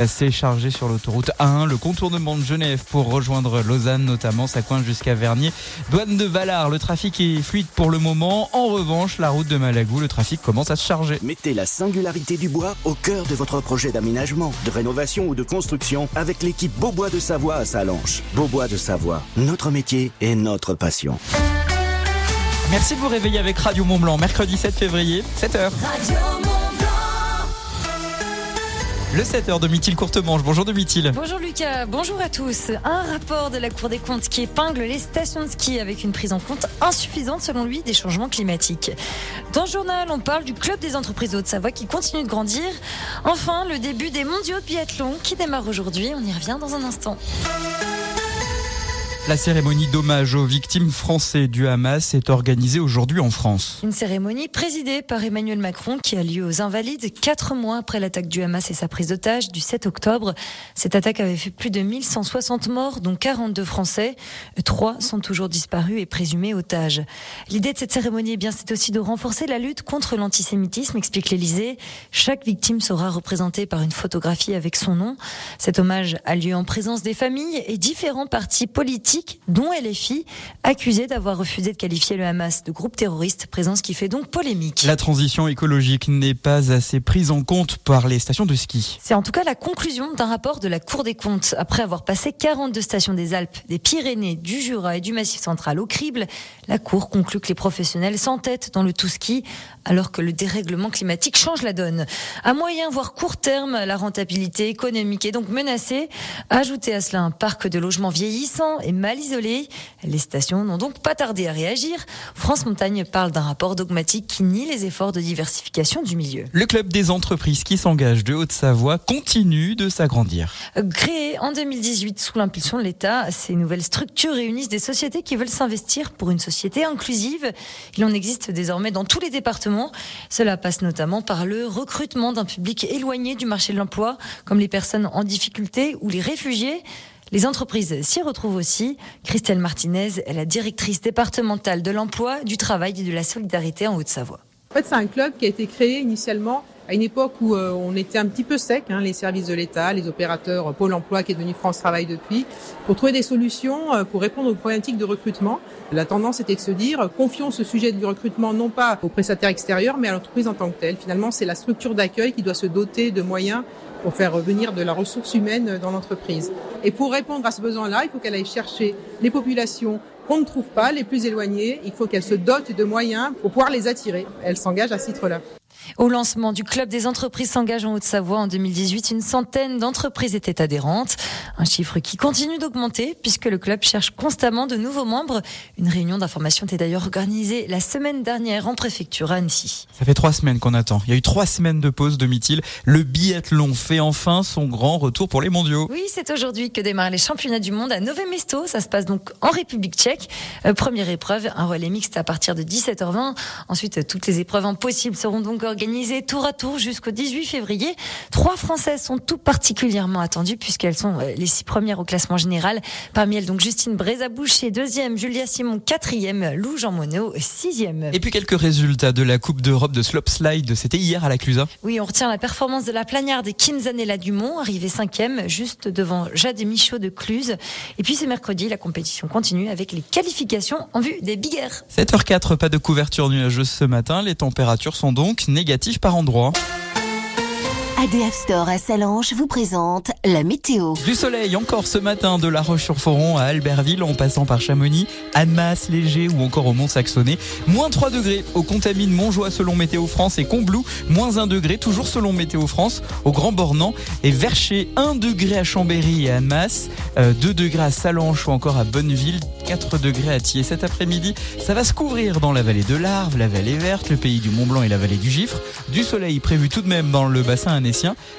assez chargé sur l'autoroute A1, le contournement de Genève pour rejoindre Lausanne notamment, ça coince jusqu'à Vernier. Douane de Valar, le trafic est fluide pour le moment. En revanche, la route de Malagou, le trafic commence à se charger. Mettez la singularité du bois au cœur de votre projet d'aménagement, de rénovation ou de construction avec l'équipe Beaubois de Savoie à Salanches. Beaubois de Savoie, notre métier et notre passion. Merci de vous réveiller avec Radio Mont Blanc, mercredi 7 février, 7h. Le 7h de Mithil Courtemanche. Bonjour de Mithil. Bonjour Lucas, bonjour à tous. Un rapport de la Cour des comptes qui épingle les stations de ski avec une prise en compte insuffisante selon lui des changements climatiques. Dans le journal, on parle du club des entreprises Haute-Savoie qui continue de grandir. Enfin, le début des mondiaux de biathlon qui démarre aujourd'hui. On y revient dans un instant. La cérémonie d'hommage aux victimes français du Hamas est organisée aujourd'hui en France. Une cérémonie présidée par Emmanuel Macron qui a lieu aux Invalides quatre mois après l'attaque du Hamas et sa prise d'otage du 7 octobre. Cette attaque avait fait plus de 1160 morts, dont 42 Français. Trois sont toujours disparus et présumés otages. L'idée de cette cérémonie, eh bien, c'est aussi de renforcer la lutte contre l'antisémitisme, explique l'Élysée. Chaque victime sera représentée par une photographie avec son nom. Cet hommage a lieu en présence des familles et différents partis politiques dont LFI, accusé d'avoir refusé de qualifier le Hamas de groupe terroriste, présence qui fait donc polémique. La transition écologique n'est pas assez prise en compte par les stations de ski. C'est en tout cas la conclusion d'un rapport de la Cour des comptes. Après avoir passé 42 stations des Alpes, des Pyrénées, du Jura et du Massif central au crible, la Cour conclut que les professionnels s'entêtent dans le tout ski alors que le dérèglement climatique change la donne. À moyen voire court terme, la rentabilité économique est donc menacée. Ajoutez à cela un parc de logements vieillissant et mal isolé. Les stations n'ont donc pas tardé à réagir. France Montagne parle d'un rapport dogmatique qui nie les efforts de diversification du milieu. Le club des entreprises qui s'engagent de Haute-Savoie continue de s'agrandir. Créé en 2018 sous l'impulsion de l'État, ces nouvelles structures réunissent des sociétés qui veulent s'investir pour une société inclusive. Il en existe désormais dans tous les départements. Cela passe notamment par le recrutement d'un public éloigné du marché de l'emploi, comme les personnes en difficulté ou les réfugiés. Les entreprises s'y retrouvent aussi. Christelle Martinez est la directrice départementale de l'emploi, du travail et de la solidarité en Haute-Savoie. En fait, c'est un club qui a été créé initialement à une époque où euh, on était un petit peu sec, hein, les services de l'État, les opérateurs, Pôle Emploi qui est devenu France Travail depuis, pour trouver des solutions euh, pour répondre aux problématiques de recrutement. La tendance était de se dire, confions ce sujet du recrutement non pas aux prestataires extérieurs, mais à l'entreprise en tant que telle. Finalement, c'est la structure d'accueil qui doit se doter de moyens pour faire revenir de la ressource humaine dans l'entreprise. Et pour répondre à ce besoin-là, il faut qu'elle aille chercher les populations qu'on ne trouve pas, les plus éloignées. Il faut qu'elle se dote de moyens pour pouvoir les attirer. Elle s'engage à ce titre-là. Au lancement du club des entreprises s'engage en Haute-Savoie en 2018, une centaine d'entreprises étaient adhérentes. Un chiffre qui continue d'augmenter puisque le club cherche constamment de nouveaux membres. Une réunion d'information était d'ailleurs organisée la semaine dernière en préfecture à Annecy. Ça fait trois semaines qu'on attend. Il y a eu trois semaines de pause de Mithil. Le biathlon fait enfin son grand retour pour les mondiaux. Oui, c'est aujourd'hui que démarrent les championnats du monde à Nové Mesto. Ça se passe donc en République tchèque. Euh, première épreuve, un relais mixte à partir de 17h20. Ensuite, toutes les épreuves impossibles seront donc organisées tour à tour jusqu'au 18 février. Trois Françaises sont tout particulièrement attendues puisqu'elles sont euh, les six premières au classement général. Parmi elles, donc Justine Brézaboucher, deuxième, Julia Simon, quatrième, Lou Jean Monod, sixième. Et puis quelques résultats de la Coupe d'Europe de slopestyle. C'était hier à la Clusa. Oui, on retient la performance de la plagnarde et Kinzanella Dumont, arrivée cinquième, juste devant Jade Michaud de Cluse. Et puis c'est mercredi, la compétition continue avec les qualifications en vue des Big Air. 7h04, pas de couverture nuageuse ce matin. Les températures sont donc négatives par endroits. ADF Store à Salange vous présente la météo. Du soleil encore ce matin de La Roche-sur-Foron à Albertville en passant par Chamonix, Annemasse, Léger ou encore au Mont-Saxonnet. Moins 3 degrés au Contamine, Montjoie selon Météo France et Combloux. Moins 1 degré toujours selon Météo France au Grand Bornand et Vercher 1 degré à Chambéry et Annemasse, euh, 2 degrés à Salanches ou encore à Bonneville, 4 degrés à Thiers. Cet après-midi, ça va se couvrir dans la vallée de l'Arve, la vallée verte, le pays du Mont-Blanc et la vallée du Gifre. Du soleil prévu tout de même dans le bassin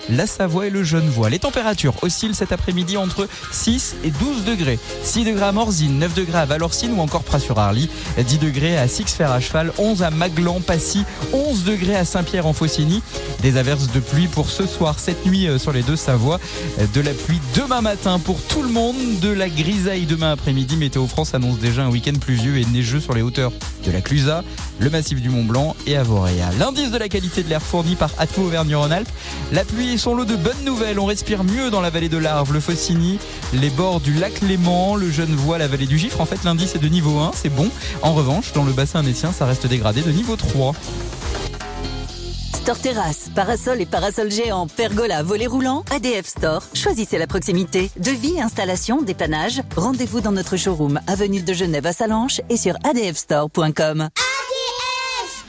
la Savoie et le Genevois. Les températures oscillent cet après-midi entre 6 et 12 degrés. 6 degrés à Morzine, 9 degrés à Valorcine ou encore Pras-sur-Arly, 10 degrés à Sixfer à cheval, 11 à Maglan, Passy, 11 degrés à Saint-Pierre-en-Faucigny. Des averses de pluie pour ce soir, cette nuit euh, sur les deux Savoies. Euh, de la pluie demain matin pour tout le monde, de la grisaille demain après-midi. Météo France annonce déjà un week-end pluvieux et neigeux sur les hauteurs de la Clusa, le massif du Mont Blanc et à L'indice de la qualité de l'air fourni par Atmo Auvergne-Rhône-Alpes la pluie et son lot de bonnes nouvelles. On respire mieux dans la vallée de l'Arve, le Faucigny, les bords du lac Léman, le Genevois, la vallée du Gifre. En fait, lundi, c'est de niveau 1, c'est bon. En revanche, dans le bassin métien, ça reste dégradé de niveau 3. Store Terrasse, parasol et parasol géant, pergola, volet roulant, ADF Store. Choisissez la proximité. Devis, installation, dépannage. Rendez-vous dans notre showroom, avenue de Genève à Salanches et sur adfstore.com. ADF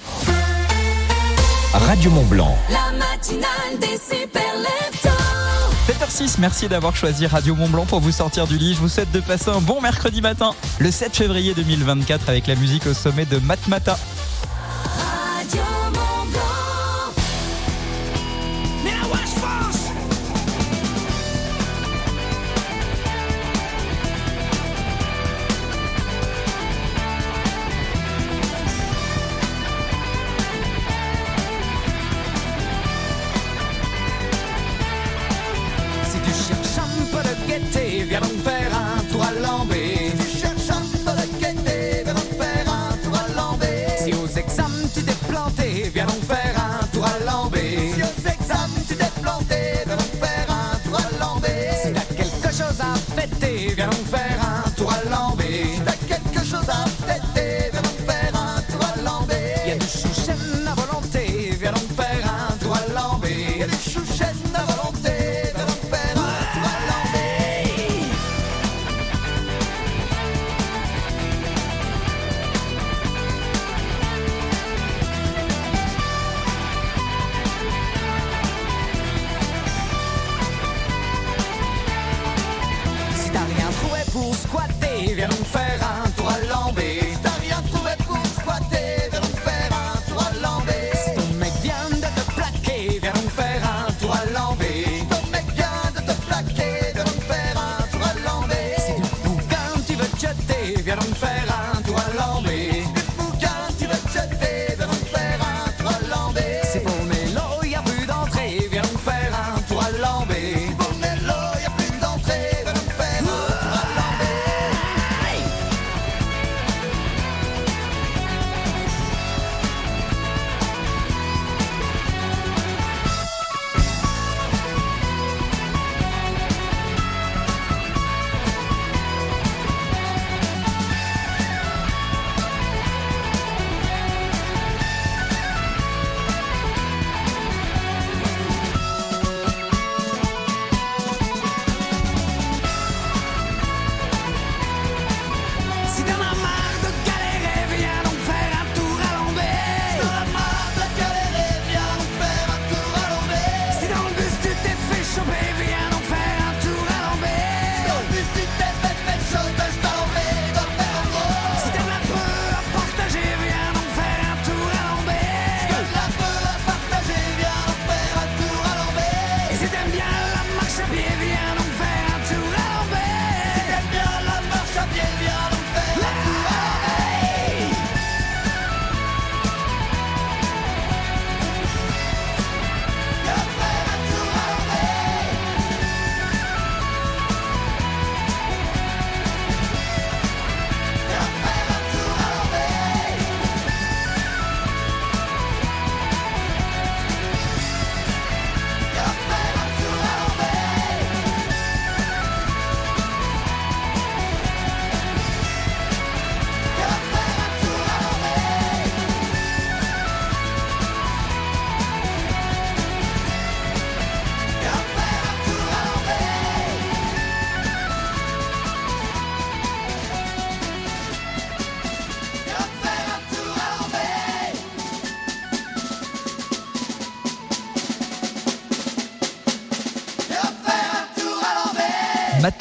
Radio Mont Blanc matinale des super 7h06, merci d'avoir choisi Radio Montblanc pour vous sortir du lit. Je vous souhaite de passer un bon mercredi matin, le 7 février 2024, avec la musique au sommet de Matmata.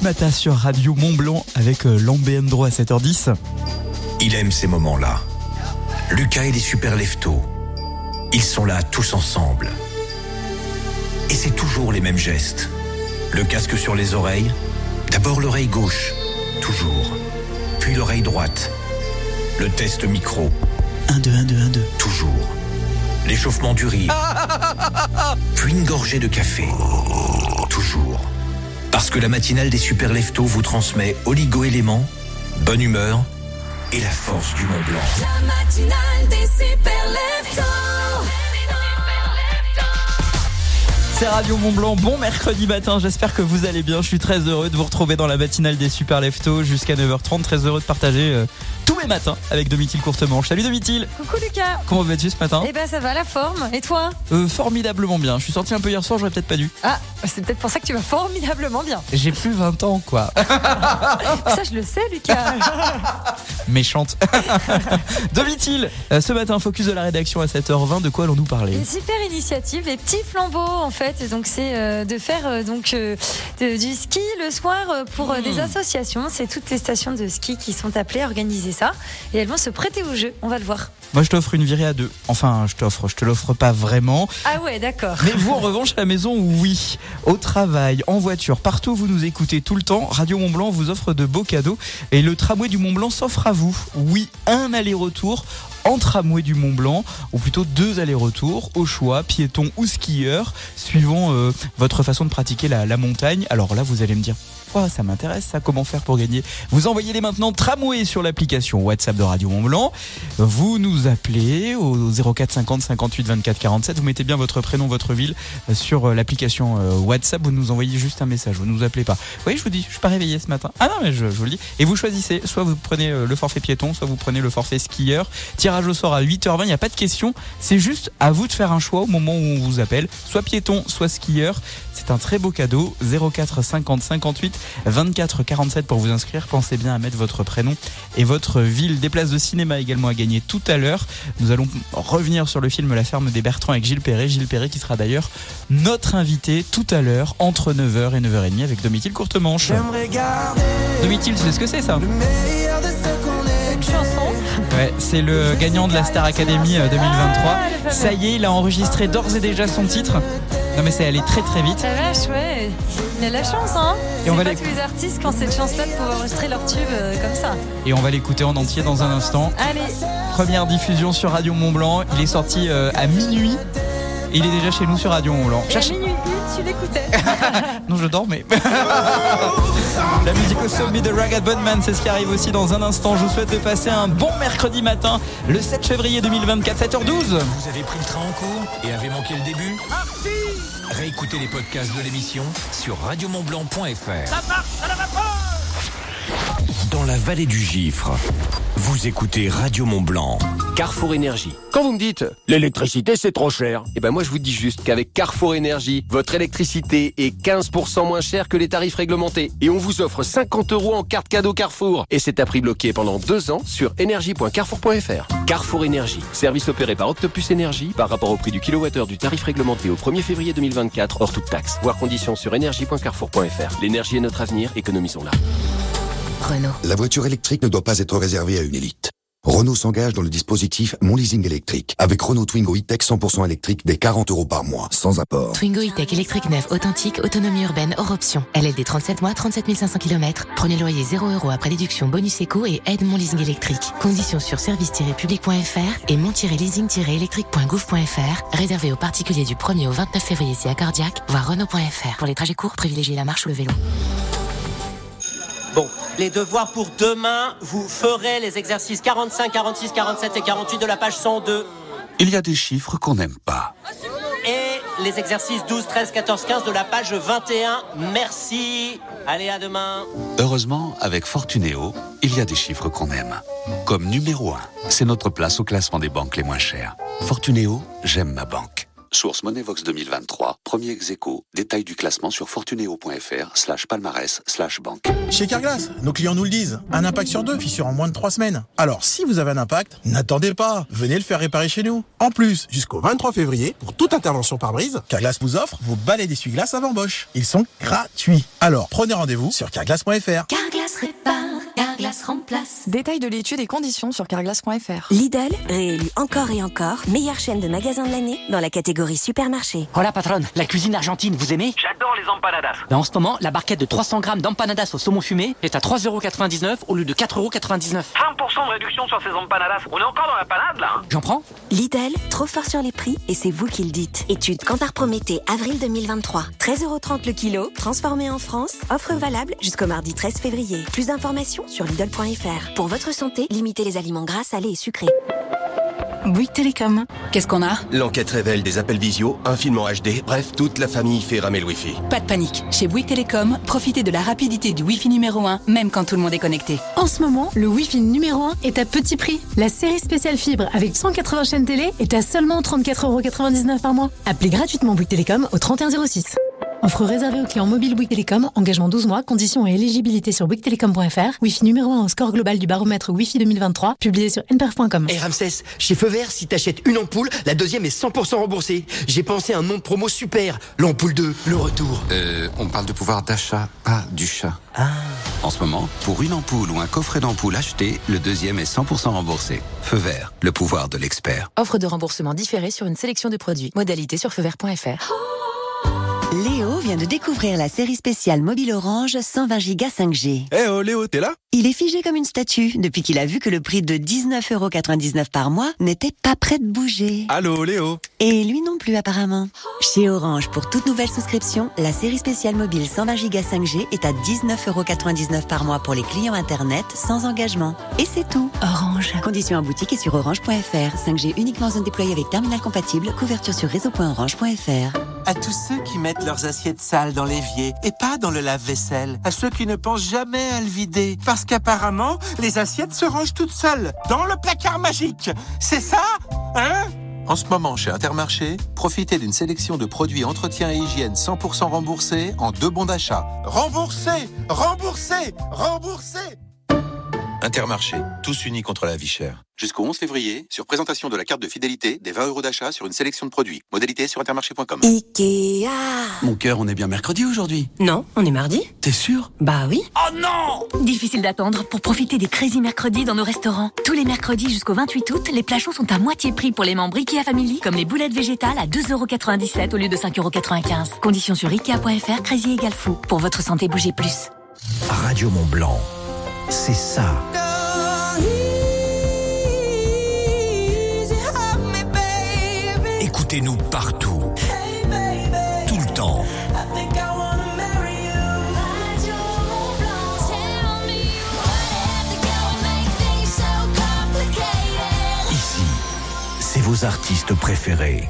matin sur Radio Mont Blanc avec euh, Lambé Andro à 7h10. Il aime ces moments-là. Lucas et les super leftos. Ils sont là tous ensemble. Et c'est toujours les mêmes gestes. Le casque sur les oreilles. D'abord l'oreille gauche, toujours. Puis l'oreille droite. Le test micro. 1, 2, 1, 2, 1, 2. Toujours. L'échauffement du rire. Puis une gorgée de café. Toujours parce que la matinale des super vous transmet oligo-éléments, bonne humeur et la force du Mont Blanc. La matinale des super. C'est Radio Mont Blanc. Bon mercredi matin. J'espère que vous allez bien. Je suis très heureux de vous retrouver dans la matinale des Super Leftos jusqu'à 9h30. Très heureux de partager euh, tous mes matins avec Domitil Courtemanche. Salut Domitil. Coucou Lucas. Comment vas-tu ce matin? Eh ben ça va la forme. Et toi? Euh, Formidablement bien. Je suis sorti un peu hier soir. J'aurais peut-être pas dû. Ah, c'est peut-être pour ça que tu vas formidablement bien. J'ai plus 20 ans quoi. Ça je le sais Lucas. Méchante. Domitil. euh, ce matin focus de la rédaction à 7h20. De quoi allons-nous parler? Une super initiative, les petits flambeaux en fait. Donc c'est euh, de faire euh, donc euh, de- du ski le soir pour des associations. C'est toutes les stations de ski qui sont appelées à organiser ça et elles vont se prêter au jeu. On va le voir. Moi je t'offre une virée à deux. Enfin je t'offre. Je te l'offre pas vraiment. Ah ouais, d'accord. Mais vous, en revanche, à la maison, oui. Au travail, en voiture, partout où vous nous écoutez tout le temps, Radio Mont Blanc vous offre de beaux cadeaux. Et le tramway du Mont Blanc s'offre à vous. Oui, un aller-retour en tramway du Mont Blanc, ou plutôt deux allers-retours, au choix, piéton ou skieur, suivant euh, votre façon de pratiquer la, la montagne. Alors là, vous allez me dire, Oh, ça m'intéresse ça, comment faire pour gagner? Vous envoyez les maintenant tramway sur l'application WhatsApp de Radio Mont Blanc. Vous nous appelez au 04 50 58 24 47. Vous mettez bien votre prénom, votre ville euh, sur euh, l'application euh, WhatsApp. Vous nous envoyez juste un message. Vous nous appelez pas. Vous voyez, je vous dis, je suis pas réveillé ce matin. Ah non, mais je, vous le dis. Et vous choisissez. Soit vous prenez le forfait piéton, soit vous prenez le forfait skieur. Tirage au sort à 8h20. Il n'y a pas de question. C'est juste à vous de faire un choix au moment où on vous appelle. Soit piéton, soit skieur. C'est un très beau cadeau. 04 50 58 24 47 pour vous inscrire. Pensez bien à mettre votre prénom et votre ville. Des places de cinéma également à gagner tout à l'heure. Nous allons revenir sur le film La ferme des Bertrands avec Gilles Perret. Gilles Perret qui sera d'ailleurs notre invité tout à l'heure entre 9h et 9h30 avec Domitil Courtemanche. Domitil, tu sais ce que c'est ça Une chanson. Ouais, c'est le gagnant de la Star Academy euh, 2023. Ah, le fameux. Ça y est, il a enregistré d'ores et déjà son titre. Non mais c'est allé très très vite. La vache, ouais. Il a la chance, hein. Et C'est on va pas les- tous les artistes qui ont cette chance-là de pouvoir enregistrer leur tube euh, comme ça. Et on va l'écouter en entier dans un instant. Allez, Première diffusion sur Radio Mont Blanc. Il est sorti euh, à minuit. Et il est déjà chez nous sur Radio Mont Blanc. et à Cherche- minuit tu l'écoutais. Non, je dors, mais. La musique au sommet de Ragged Bunman, c'est ce qui arrive aussi dans un instant. Je vous souhaite de passer un bon mercredi matin, le 7 février 2024, 7h12. Vous avez pris le train en cours et avez manqué le début? Réécoutez les podcasts de l'émission sur radiomontblanc.fr. Ça marche à la Dans la vallée du Gifre, vous écoutez Radio Mont Blanc. Carrefour Énergie. Quand vous me dites l'électricité c'est trop cher, eh ben moi je vous dis juste qu'avec Carrefour Énergie, votre électricité est 15% moins chère que les tarifs réglementés et on vous offre 50 euros en carte cadeau Carrefour et c'est à prix bloqué pendant deux ans sur énergie.carrefour.fr. Carrefour Énergie, service opéré par Octopus Énergie par rapport au prix du kilowattheure du tarif réglementé au 1er février 2024 hors toute taxe. Voir conditions sur énergie.carrefour.fr. L'énergie est notre avenir, économisons-la. Renault. La voiture électrique ne doit pas être réservée à une élite. Renault s'engage dans le dispositif Mon Leasing électrique avec Renault Twingo E-Tech 100% électrique dès 40 euros par mois, sans apport. Twingo E-Tech électrique neuf authentique, autonomie urbaine hors option. LLD 37 mois, 37 500 km. Premier loyer 0 euros après déduction bonus éco et aide mon leasing électrique. Conditions sur service-public.fr et mon-leasing-électrique.gouv.fr. Réservé aux particuliers du 1er au 29 février si accordiaque, voir Renault.fr. Pour les trajets courts, privilégiez la marche ou le vélo. Bon, les devoirs pour demain, vous ferez les exercices 45, 46, 47 et 48 de la page 102 Il y a des chiffres qu'on n'aime pas. et les exercices 12, 13, 14, 15 de la page 21. Merci. Allez, à demain. Heureusement, avec Fortunéo, il y a des chiffres qu'on aime. Comme numéro 1, c'est notre place au classement des banques les moins chères. Fortunéo, j'aime ma banque. Source Monevox 2023, premier ex aequo. Détail du classement sur fortunéo.fr slash palmarès slash banque. Chez Carglass, nos clients nous le disent. Un impact sur deux, fissure en moins de trois semaines. Alors, si vous avez un impact, n'attendez pas. Venez le faire réparer chez nous. En plus, jusqu'au 23 février, pour toute intervention par brise, Carglass vous offre vos balais d'essuie-glace avant Bosch. Ils sont gratuits. Alors, prenez rendez-vous sur carglass.fr. Carglass répare, Carglass remplace. Détail de l'étude et conditions sur carglass.fr. Lidl, réélu encore et encore, meilleure chaîne de magasins de l'année dans la catégorie supermarché. Oh la patronne, la cuisine argentine, vous aimez? J'adore les empanadas. Ben, En ce moment, la barquette de 300 grammes d'empanadas au saumon fumé est à 3,99€ au lieu de 4,99€. 20% de réduction sur ces empanadas. On est encore dans la panade là. hein. J'en prends? Lidl, trop fort sur les prix et c'est vous qui le dites. Étude Cantar Prométhée, avril 2023. 13,30€ le kilo, transformé en France. Offre valable jusqu'au mardi 13 février. Plus d'informations sur Lidl.fr. Pour votre santé, limitez les aliments gras, salés et sucrés. Bouygues Télécom. Qu'est-ce qu'on a? L'enquête révèle des appels visio, un film en HD, bref, toute la famille fait ramer le Wi-Fi. Pas de panique. Chez Bouygues Télécom, profitez de la rapidité du Wi-Fi numéro 1, même quand tout le monde est connecté. En ce moment, le Wi-Fi numéro 1 est à petit prix. La série spéciale fibre avec 180 chaînes télé est à seulement 34,99€ par mois. Appelez gratuitement Bouygues Télécom au 3106. Offre réservée aux clients mobiles Bouygues Télécom, engagement 12 mois, conditions et éligibilité sur bouyguestelecom.fr, Wi-Fi numéro 1 au score global du baromètre Wi-Fi 2023, publié sur nperf.com. Et Ramsès, chez Feu Vert, si t'achètes une ampoule, la deuxième est 100% remboursée. J'ai pensé à un nom de promo super, l'ampoule 2, le retour. Euh, on parle de pouvoir d'achat, pas du chat. En ce moment, pour une ampoule ou un coffret d'ampoule acheté, le deuxième est 100% remboursé. Feu Vert, le pouvoir de l'expert. Offre de remboursement différé sur une sélection de produits. Modalité sur feuvert.fr. Léo vient de découvrir la série spéciale mobile Orange 120 Go 5G. Eh oh Léo, t'es là? Il est figé comme une statue depuis qu'il a vu que le prix de 19,99€ par mois n'était pas prêt de bouger. Allô Léo? Et lui non plus apparemment. Chez Orange, pour toute nouvelle souscription, la série spéciale mobile 120 Go 5G est à 19,99€ par mois pour les clients Internet sans engagement. Et c'est tout. Orange. Conditions en boutique et sur orange.fr. 5G uniquement en zone déployée avec terminal compatible. Couverture sur réseau.orange.fr. À tous ceux qui mettent leurs assiettes sales dans l'évier et pas dans le lave-vaisselle. À ceux qui ne pensent jamais à le vider. Parce qu'apparemment, les assiettes se rangent toutes seules dans le placard magique. C'est ça Hein? En ce moment, chez Intermarché, profitez d'une sélection de produits entretien et hygiène 100% remboursés en deux bons d'achat. Remboursé Remboursé Remboursé Intermarché, tous unis contre la vie chère. Jusqu'au 11 février, sur présentation de la carte de fidélité, des 20 euros d'achat sur une sélection de produits. Modalité sur intermarché.com. Ikea. Mon cœur, on est bien mercredi aujourd'hui. Non, on est mardi. T'es sûr? Bah oui. Oh non Difficile d'attendre pour profiter des Crazy Mercredis dans nos restaurants. Tous les mercredis jusqu'au 28 août, les plats chauds sont à moitié prix pour les membres Ikea Family, comme les boulettes végétales à 2,97€ au lieu de 5,95€. Conditions sur Ikea.fr, Crazy égale fou. Pour votre santé, bougez plus. Radio Mont Blanc, c'est ça. Écoutez-nous partout. Tout le temps. Ici, c'est vos artistes préférés.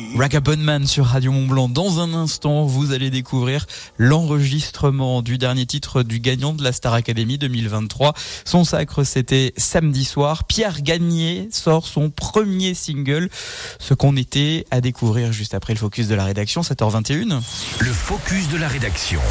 Ragabonman sur Radio Mont Blanc. Dans un instant, vous allez découvrir l'enregistrement du dernier titre du gagnant de la Star Academy 2023. Son sacre, c'était samedi soir. Pierre Gagné sort son premier single. Ce qu'on était à découvrir juste après le focus de la rédaction, 7h21. Le focus de la rédaction.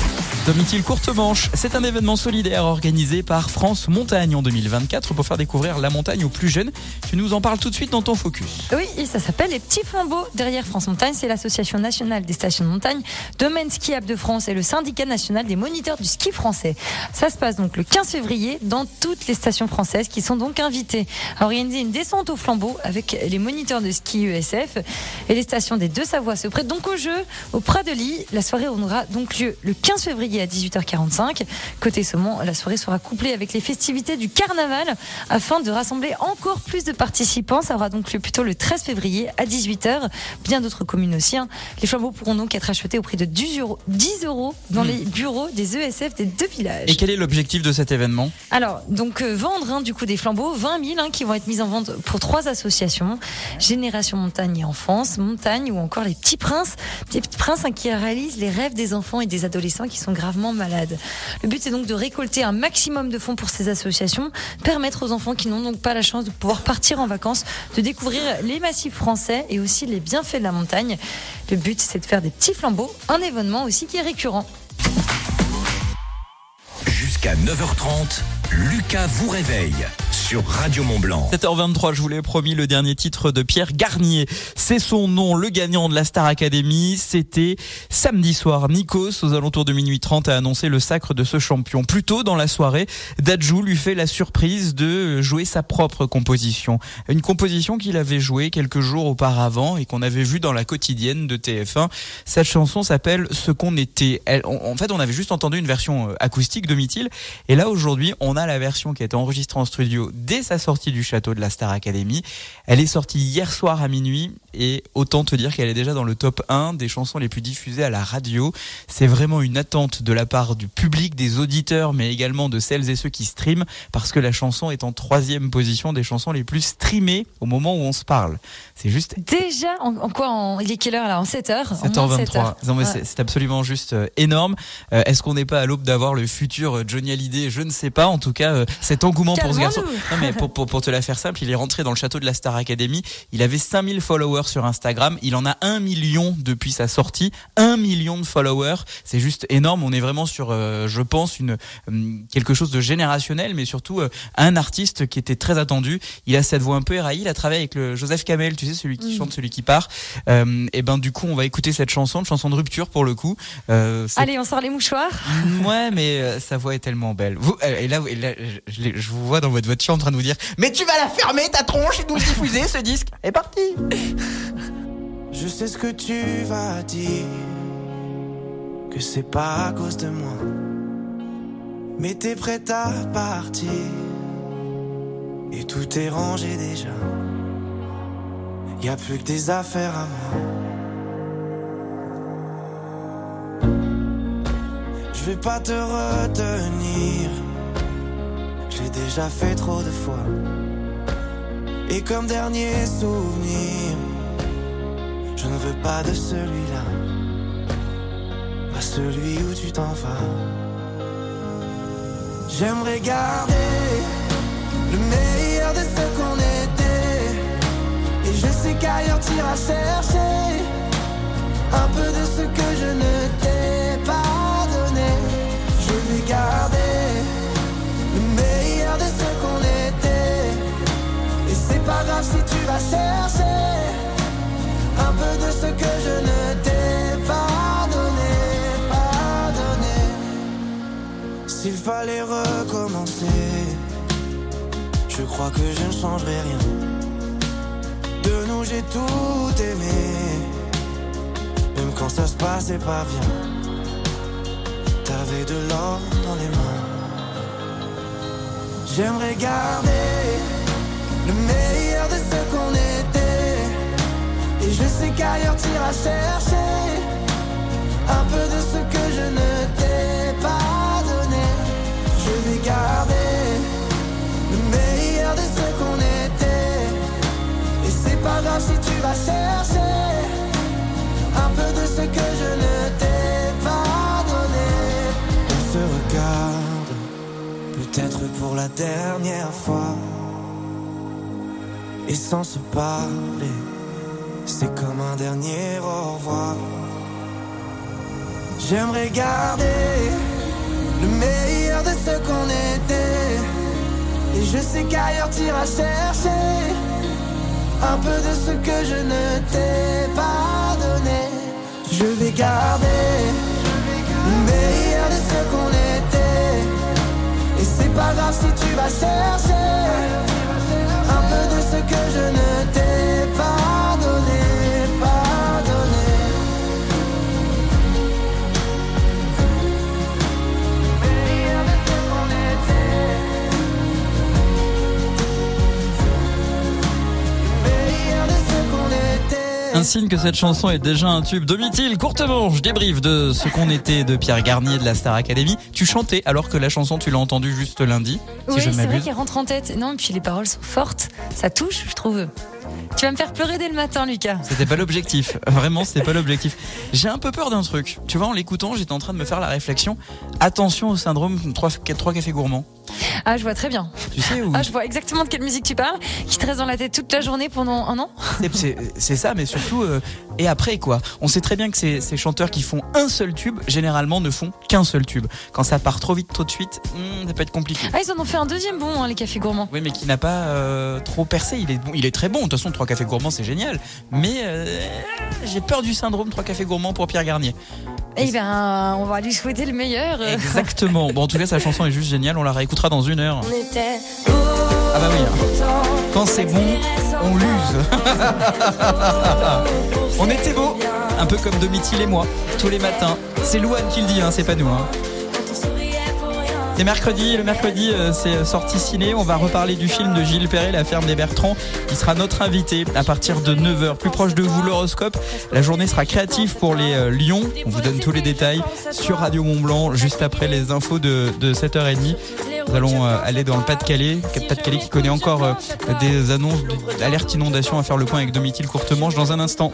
Domitil Courte Manche, c'est un événement solidaire organisé par France Montagne en 2024 pour faire découvrir la montagne aux plus jeunes. Tu nous en parles tout de suite dans ton focus. Oui, et ça s'appelle les petits flambeaux. Derrière France Montagne, c'est l'association nationale des stations de montagne, Domaine skiable de France et le syndicat national des moniteurs du ski français. Ça se passe donc le 15 février dans toutes les stations françaises qui sont donc invitées à organiser une descente au flambeau avec les moniteurs de ski ESF et les stations des deux Savoies se prêtent donc au jeu au Prat de. La soirée aura donc lieu le 15 février à 18h45. Côté saumon, la soirée sera couplée avec les festivités du carnaval afin de rassembler encore plus de participants. Ça aura donc lieu plutôt le 13 février à 18h. Bien d'autres communes aussi. hein. Les flambeaux pourront donc être achetés au prix de 10 euros, 10 euros dans les bureaux des ESF des deux villages. Et quel est l'objectif de cet événement? Alors, donc euh, vendre hein, du coup des flambeaux, 20 000 hein, qui vont être mis en vente pour trois associations Génération Montagne et Enfance, Montagne ou encore les Petits Princes, des Petits Princes qui réalisent les rêves des enfants et des adolescents qui sont gravement malades. Le but c'est donc de récolter un maximum de fonds pour ces associations, permettre aux enfants qui n'ont donc pas la chance de pouvoir partir en vacances de découvrir les massifs français et aussi les bienfaits de la montagne. Le but c'est de faire des petits flambeaux, un événement aussi qui est récurrent. Jusqu'à 9h30, Lucas vous réveille sur Radio Mont Blanc. 7h23, je vous l'ai promis, le dernier titre de Pierre Garnier. C'est son nom, le gagnant de la Star Academy. C'était samedi soir. Nikos, aux alentours de minuit 30, a annoncé le sacre de ce champion. Plus tôt dans la soirée, Dadju lui fait la surprise de jouer sa propre composition. Une composition qu'il avait jouée quelques jours auparavant et qu'on avait vue dans la quotidienne de TF1. Cette chanson s'appelle Ce qu'on était. En fait, on avait juste entendu une version euh, de. Et là, aujourd'hui, on a la version qui a été enregistrée en studio dès sa sortie du château de la Star Academy. Elle est sortie hier soir à minuit et autant te dire qu'elle est déjà dans le top 1 des chansons les plus diffusées à la radio. C'est vraiment une attente de la part du public, des auditeurs, mais également de celles et ceux qui streament parce que la chanson est en troisième position des chansons les plus streamées au moment où on se parle. C'est juste Déjà, en, en quoi en, Il est quelle heure là En 7h 7h23. Non, mais c'est- absolument juste euh, énorme. Euh, Est-ce qu'on n'est pas à l'aube d'avoir le futur euh, Johnny Hallyday? Je ne sais pas. En tout cas, euh, cet engouement pour ce garçon. Non, mais pour, pour, pour te la faire simple, il est rentré dans le château de la Star Academy. Il avait 5000 followers sur Instagram. Il en a un million depuis sa sortie. Un million de followers. C'est juste énorme. On est vraiment sur, je pense, une quelque chose de générationnel, mais surtout un artiste qui était très attendu. Il a cette voix un peu éraillée. Il a travaillé avec le Joseph Kamel, tu sais, celui qui Mm. chante, celui qui part. Euh, et ben du coup, on va écouter cette chanson, une chanson de rupture pour le coup. Euh, Allez, on sort les mouchoirs. Ouais, mais euh, sa voix est tellement belle. Vous, euh, et là, et là, je, vous vois dans votre voiture en train de vous dire Mais tu vas la fermer, ta tronche, et nous le diffuser, ce disque est parti Je sais ce que tu vas dire, que c'est pas à cause de moi. Mais t'es prête à partir, et tout est rangé déjà. Y a plus que des affaires à moi. Je vais pas te retenir, j'ai déjà fait trop de fois. Et comme dernier souvenir, je ne veux pas de celui-là, pas celui où tu t'en vas. J'aimerais garder le meilleur je sais qu'ailleurs t'iras chercher un peu de ce que je ne t'ai pas donné. Je vais garder le meilleur de ce qu'on était. Et c'est pas grave si tu vas chercher un peu de ce que je ne t'ai pas donné, pas donné. S'il fallait recommencer, je crois que je ne changerai rien. J'ai tout aimé, même quand ça se passait pas bien. Ta j'aurai de l'or dans les mains. J'aimerais garder le meilleur de ce qu'on était. Et je sais qu'ailleurs t'iras chercher si tu vas chercher un peu de ce que je ne t'ai pas donné. On se regarde, peut-être pour la dernière fois. Et sans se parler, c'est comme un dernier au revoir. J'aimerais garder le meilleur de ce qu'on était. Et je sais qu'ailleurs t'iras chercher un peu de ce que je ne t'ai pas donné. Je vais garder le meilleur de ce qu'on était. Et c'est pas grave si tu vas chercher un peu de ce que je ne t'ai Un signe que cette chanson est déjà un tube. Domitil, courte manche, débrief de ce qu'on était de Pierre Garnier de la Star Academy. Tu chantais alors que la chanson tu l'as entendue juste lundi, si oui, c'est vrai qu'il rentre en tête. Non, et puis les paroles sont fortes. Ça touche, je trouve. Tu vas me faire pleurer dès le matin, Lucas. C'était pas l'objectif. Vraiment, c'était pas l'objectif. J'ai un peu peur d'un truc. Tu vois, en l'écoutant, j'étais en train de me faire la réflexion. Attention au syndrome 3, cafés gourmands. Ah, je vois très bien. Tu sais où Ah, je vois exactement de quelle musique tu parles, qui te reste dans la tête toute la journée pendant un an. C'est- ça, mais surtout, euh, et après quoi On sait très bien que ces, ces chanteurs qui font un seul tube, généralement ne font qu'un seul tube. Quand ça part trop vite, trop de suite, hmm, ça peut être compliqué. Ah, ils en ont fait un deuxième bon, hein, les cafés gourmands. Oui, mais qui n'a pas euh, trop percé. Il est, bon, il est très bon. De toute façon, trois cafés gourmands, c'est génial. Mais euh, j'ai peur du syndrome trois cafés gourmands pour Pierre Garnier. Eh ben, on va lui souhaiter le meilleur. Exactement. Bon, en tout cas, sa chanson est juste géniale. On la réécoutera dans une heure. On était Ah bah oui. hein. Quand c'est bon, on l'use. on était beau. Un peu comme Domitil et moi, tous les matins. C'est Louane qui le dit, hein, c'est pas nous. Hein. C'est mercredi, le mercredi euh, c'est sorti ciné, on va reparler du film de Gilles Perret, La ferme des Bertrands, qui sera notre invité à partir de 9h. Plus proche de vous l'horoscope, la journée sera créative pour les euh, Lions, on vous donne tous les détails sur Radio Mont Blanc, juste après les infos de, de 7h30. Nous allons euh, aller dans le Pas-de-Calais, Pas-de-Calais qui connaît encore des annonces d'alerte inondation à faire le point avec Domitil Courtemanche dans un instant.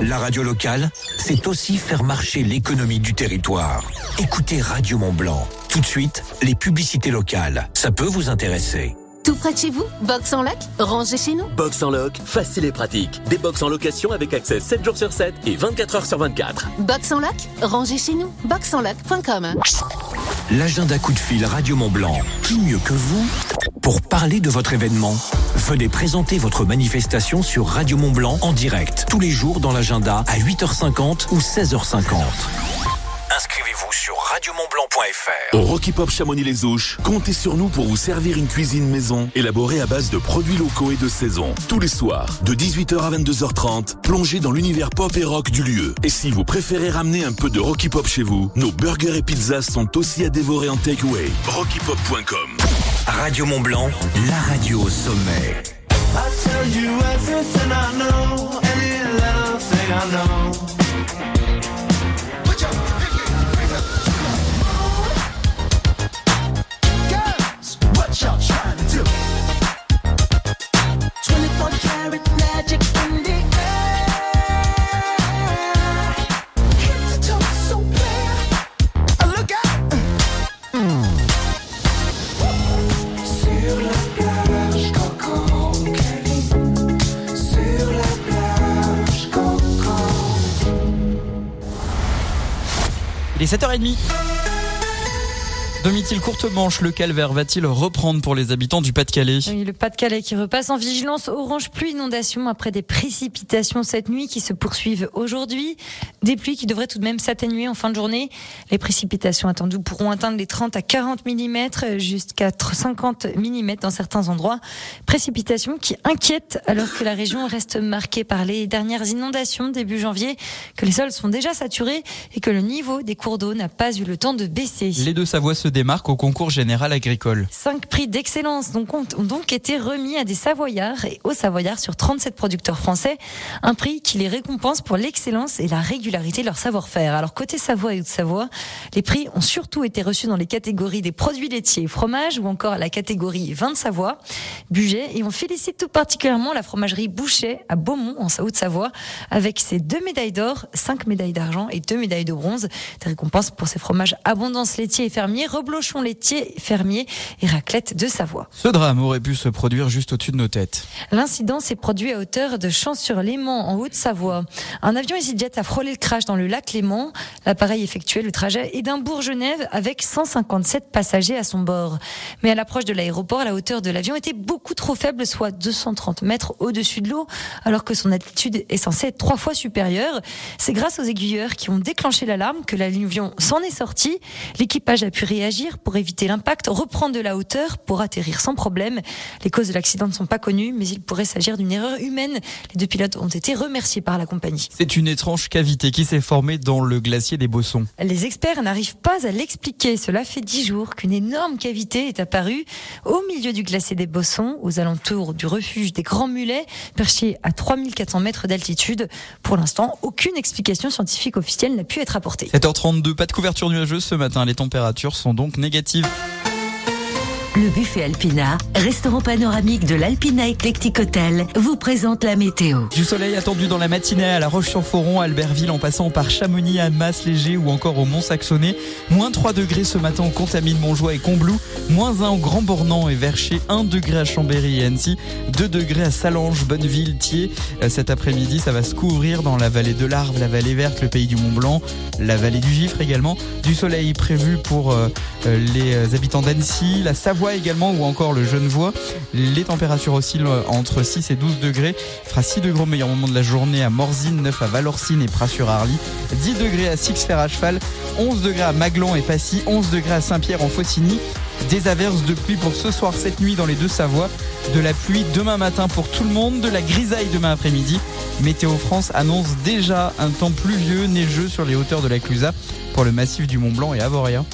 La radio locale, c'est aussi faire marcher l'économie du territoire. Écoutez Radio Mont Blanc. Tout de suite, les publicités locales. Ça peut vous intéresser. Tout près de chez vous Box en loc Rangez chez nous Box en loc, facile et pratique. Des box en location avec accès 7 jours sur 7 et 24 heures sur 24. Box en loc Rangez chez nous. Boxenloc.com L'agenda coup de fil Radio Mont Blanc. Qui mieux que vous pour parler de votre événement Venez présenter votre manifestation sur Radio Mont Blanc en direct tous les jours dans l'agenda à 8h50 ou 16h50. Inscrivez-vous sur radiomontblanc.fr. Au Rocky Pop Chamonix-les-Ouches, comptez sur nous pour vous servir une cuisine maison élaborée à base de produits locaux et de saison. Tous les soirs, de 18h à 22h30, plongez dans l'univers pop et rock du lieu. Et si vous préférez ramener un peu de Rocky Pop chez vous, nos burgers et pizzas sont aussi à dévorer en takeaway. RockyPop.com Radio Mont Blanc, la radio au sommet. Il est 7h30. Domitil courte manche, le calvaire va-t-il reprendre pour les habitants du Pas-de-Calais Oui, le Pas-de-Calais qui repasse en vigilance orange pluie inondation après des précipitations cette nuit qui se poursuivent aujourd'hui. Des pluies qui devraient tout de même s'atténuer en fin de journée. Les précipitations attendues pourront atteindre les 30 à 40 mm jusqu'à 50 mm dans certains endroits. Précipitations qui inquiètent alors que la région reste marquée par les dernières inondations début janvier, que les sols sont déjà saturés et que le niveau des cours d'eau n'a pas eu le temps de baisser. Les deux Savoie se démarquent au concours général agricole. Cinq prix d'excellence ont donc été remis à des Savoyards et aux Savoyards sur 37 producteurs français. Un prix qui les récompense pour l'excellence et la régularité de leur savoir-faire. Alors côté Savoie et Haute-Savoie, les prix ont surtout été reçus dans les catégories des produits laitiers et fromages ou encore la catégorie vin de Savoie, budget. Et on félicite tout particulièrement la fromagerie Boucher à Beaumont en Haute-Savoie avec ses deux médailles d'or, cinq médailles d'argent et deux médailles de bronze. Des récompenses pour ses fromages abondance laitier et fermier, reblochon laitier, fermier et raclette de Savoie. Ce drame aurait pu se produire juste au-dessus de nos têtes. L'incident s'est produit à hauteur de Champs-sur-Léman, en Haute-Savoie. Un avion EasyJet a frôlé le crash dans le lac Léman. L'appareil effectuait le trajet Édimbourg-Genève avec 157 passagers à son bord. Mais à l'approche de l'aéroport, la hauteur de l'avion était beaucoup trop faible, soit 230 mètres au-dessus de l'eau, alors que son altitude est censée être trois fois supérieure. C'est grâce aux aiguilleurs qui ont déclenché l'alarme que l'avion s'en est sorti. L'équipage a pu réagir pour éviter l'impact, reprendre de la hauteur pour atterrir sans problème. Les causes de l'accident ne sont pas connues, mais il pourrait s'agir d'une erreur humaine. Les deux pilotes ont été remerciés par la compagnie. C'est une étrange cavité qui s'est formée dans le glacier des Bossons. Les experts n'arrivent pas à l'expliquer. Cela fait dix jours qu'une énorme cavité est apparue au milieu du glacier des Bossons, aux alentours du refuge des Grands Mulets, perché à 3400 mètres d'altitude. Pour l'instant, aucune explication scientifique officielle n'a pu être apportée. 7h32, pas de couverture nuageuse ce matin. Les températures sont donc négatives. Le buffet Alpina, restaurant panoramique de l'Alpina Eclectic Hotel, vous présente la météo. Du soleil attendu dans la matinée à La Roche-sur-Foron, Albertville, en passant par Chamonix, Annemasse, Léger ou encore au Mont-Saxonnet. Moins 3 degrés ce matin au Contamine, Montjoie et Combloux. Moins 1 au Grand Bornand et Vercher. 1 degré à Chambéry et Annecy. 2 degrés à Salange, Bonneville, Thiers. Euh, Cet après-midi, ça va se couvrir dans la vallée de l'Arve, la vallée verte, le pays du Mont-Blanc, la vallée du Gifre également. Du soleil prévu pour euh, euh, les habitants d'Annecy, la Savoie également ou encore le Genevois. Les températures oscillent entre 6 et 12 degrés. Fera 6 degrés au meilleur moment de la journée à Morzine, 9 à Valorcine et Pras-sur-Arly, 10 degrés à Six-Fer à cheval, 11 degrés à Maglon et Passy, 11 degrés à Saint-Pierre en Faucigny. Des averses de pluie pour ce soir, cette nuit dans les deux Savoies. De la pluie demain matin pour tout le monde, de la grisaille demain après-midi. Météo France annonce déjà un temps pluvieux, neigeux sur les hauteurs de la Clusaz pour le massif du Mont Blanc et Avoria.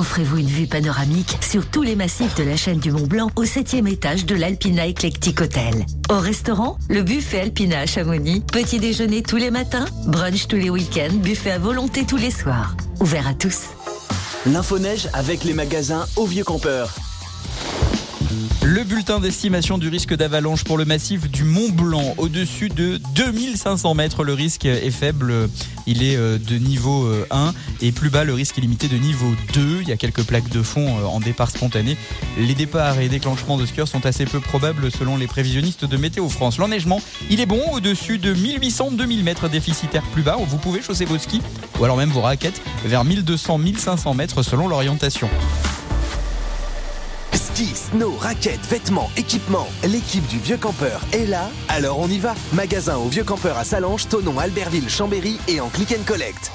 Offrez-vous une vue panoramique sur tous les massifs de la chaîne du Mont Blanc au septième étage de l'Alpina Eclectic Hotel. Au restaurant, le buffet Alpina à Chamonix. Petit déjeuner tous les matins, brunch tous les week-ends, buffet à volonté tous les soirs. Ouvert à tous. L'info-neige avec les magasins au Vieux Campeur. Le bulletin d'estimation du risque d'avalanche pour le massif du Mont Blanc, au-dessus de 2500 mètres, le risque est faible, il est euh, de niveau euh, 1 et plus bas, le risque est limité de niveau 2. Il y a quelques plaques de fond euh, en départ spontané. Les départs et déclenchements de skieurs sont assez peu probables selon les prévisionnistes de Météo France. L'enneigement, il est bon au-dessus de 1800-2000 mètres déficitaires plus bas. Vous pouvez chausser vos skis ou alors même vos raquettes vers 1200-1500 mètres selon l'orientation. Ski, snow, raquettes, vêtements, équipements. L'équipe du Vieux Campeur est là, alors on y va. Magasin au Vieux Campeur à Salange, Tonon, Albertville, Chambéry et en click and collect.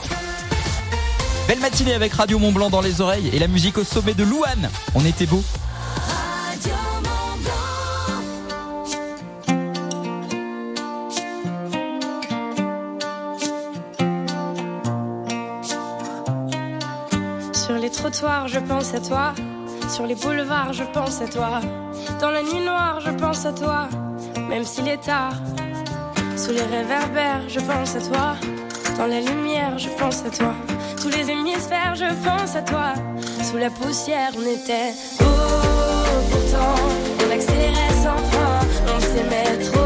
Belle matinée avec Radio Mont Blanc dans les oreilles et la musique au sommet de Louane. On était beau. Sur les trottoirs, je pense à toi. Sur les boulevards, je pense à toi. Dans la nuit noire, je pense à toi. Même s'il est tard. Sous les réverbères, je pense à toi. Dans la lumière, je pense à toi. Tous les hémisphères, je pense à toi. Sous la poussière, on était haut. Pourtant, on accélérait sans frein. On s'aimait trop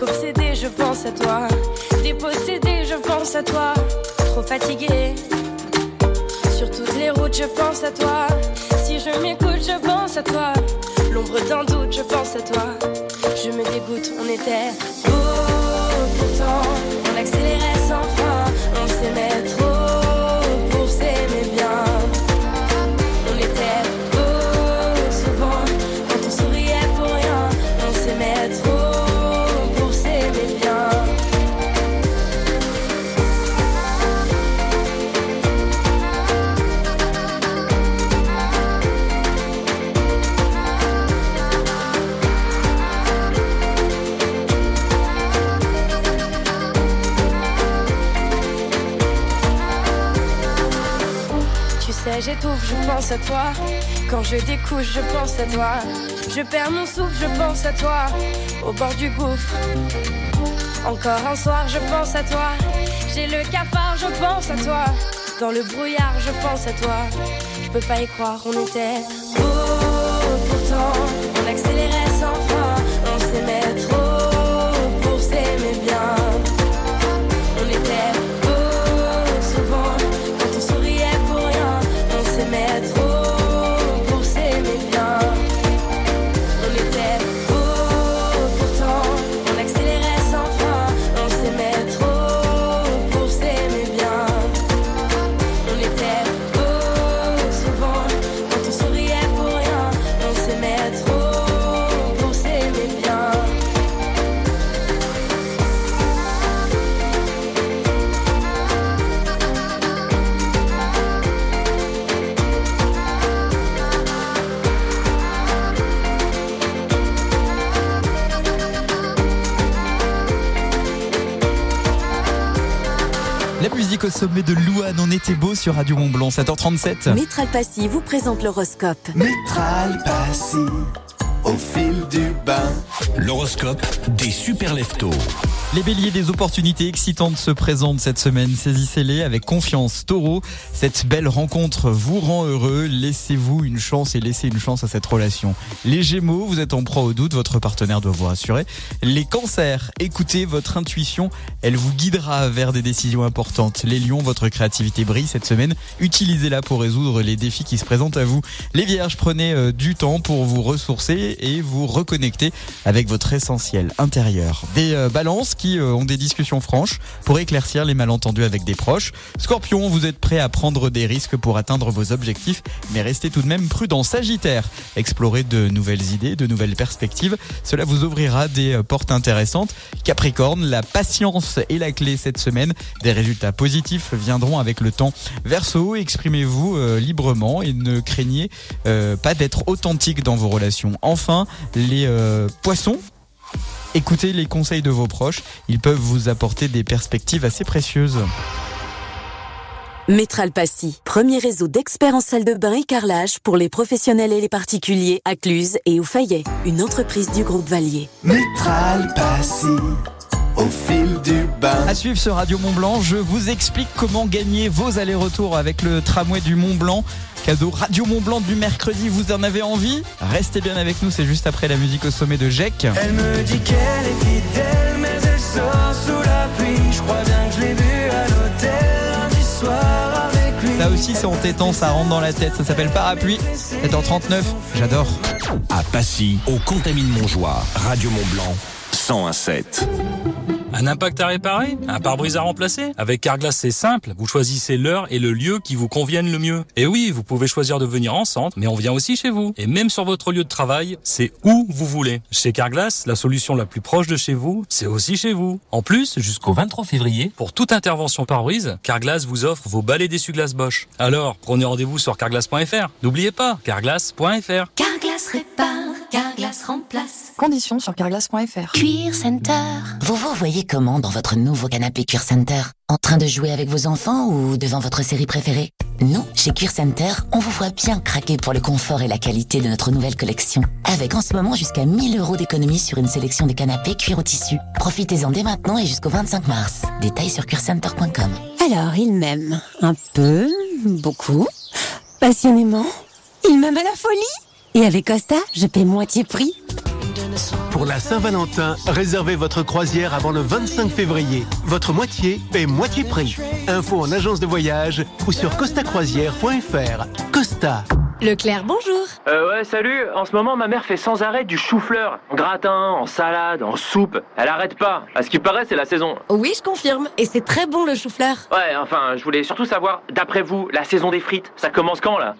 Presque je pense à toi. Dépossédée, je pense à toi. Trop fatiguée, Sur toutes les routes, je pense à toi. Si je m'écoute, je pense à toi. L'ombre d'un doute, je pense à toi. Je me dégoûte, on était beau pourtant. On accélérait sans fin, on s'aimait trop j'étouffe, je pense à toi. Quand je découche, je pense à toi. Je perds mon souffle, je pense à toi. Au bord du gouffre. Encore un soir, je pense à toi. J'ai le cafard, je pense à toi. Dans le brouillard, je pense à toi. Je peux pas y croire, on était beau pourtant. On accélérait musique au sommet de Louane, on était beau sur Radio Mont Blanc, 7h37. Métral Passy vous présente l'horoscope. Métral Passy, au fil du bain. L'horoscope des super leftos. Les béliers des opportunités excitantes se présentent cette semaine. Saisissez-les avec confiance. Taureau, cette belle rencontre vous rend heureux. Laissez-vous une chance et laissez une chance à cette relation. Les gémeaux, vous êtes en proie au doute. Votre partenaire doit vous rassurer. Les cancers, écoutez votre intuition. Elle vous guidera vers des décisions importantes. Les lions, votre créativité brille cette semaine. Utilisez-la pour résoudre les défis qui se présentent à vous. Les vierges, prenez euh, du temps pour vous ressourcer et vous reconnecter avec votre essentiel intérieur. Des euh, balances qui euh, ont des discussions franches pour éclaircir les malentendus avec des proches. Scorpion, vous êtes prêt à prendre des risques pour atteindre vos objectifs, mais restez tout de même prudent. Sagittaire, explorez de nouvelles idées, de nouvelles perspectives. Cela vous ouvrira des euh, portes intéressantes. Capricorne, la patience est la clé cette semaine. Des résultats positifs viendront avec le temps. Verseau, exprimez-vous euh, librement et ne craignez pas d'être authentique dans vos relations. Enfin, les poissons, Écoutez les conseils de vos proches, ils peuvent vous apporter des perspectives assez précieuses. Métral Passy, premier réseau d'experts en salle de bain et carrelage pour les professionnels et les particuliers à Cluse et au Fayet, une entreprise du groupe Valier. Métral Passy, au fil du bain. À suivre sur Radio Mont Blanc, je vous explique comment gagner vos allers-retours avec le tramway du Mont Blanc. Cadeau Radio Mont Blanc du mercredi, vous en avez envie? Restez bien avec nous, c'est juste après la musique au sommet de Jek. Elle me dit qu'elle est fidèle, mais elle sort sous la pluie. Je crois bien que je l'ai vue à l'hôtel lundi soir avec lui. Ça aussi c'est entêtant, ça rentre dans la tête, ça s'appelle Parapluie. 7h39, j'adore. À Passy, au Contamine Montjoie, Radio Mont Blanc, 101.7. Un impact à réparer? Un pare-brise à remplacer? Avec Carglass, c'est simple. Vous choisissez l'heure et le lieu qui vous conviennent le mieux. Et oui, vous pouvez choisir de venir en centre, mais on vient aussi chez vous. Et même sur votre lieu de travail, c'est où vous voulez. Chez Carglass, la solution la plus proche de chez vous, c'est aussi chez vous. En plus, jusqu'au 23 février, pour toute intervention pare-brise, Carglass vous offre vos balais d'essuie-glace Bosch. Alors, prenez rendez-vous sur carglass.fr. N'oubliez pas, carglass.fr. Carglass répare, Remplace. Conditions sur carglass.fr. Cuir Center. Vous vous voyez comment dans votre nouveau canapé Cuir Center? En train de jouer avec vos enfants ou devant votre série préférée? Nous, chez Cuir Center, on vous voit bien craquer pour le confort et la qualité de notre nouvelle collection. Avec en ce moment jusqu'à 1000 euros d'économie sur une sélection de canapés cuir au tissu. Profitez-en dès maintenant et jusqu'au 25 mars. Détails sur cuircenter.com. Alors, il m'aime. Un peu, beaucoup, passionnément. Il m'aime à la folie. Et avec Costa, je paie moitié prix. Pour la Saint-Valentin, réservez votre croisière avant le 25 février. Votre moitié paie moitié prix. Info en agence de voyage ou sur costacroisière.fr. Costa. Leclerc, bonjour. Euh ouais, salut. En ce moment, ma mère fait sans arrêt du chou-fleur. En gratin, en salade, en soupe. Elle arrête pas. À ce qui paraît, c'est la saison. Oui, je confirme. Et c'est très bon le chou-fleur. Ouais, enfin, je voulais surtout savoir, d'après vous, la saison des frites, ça commence quand là?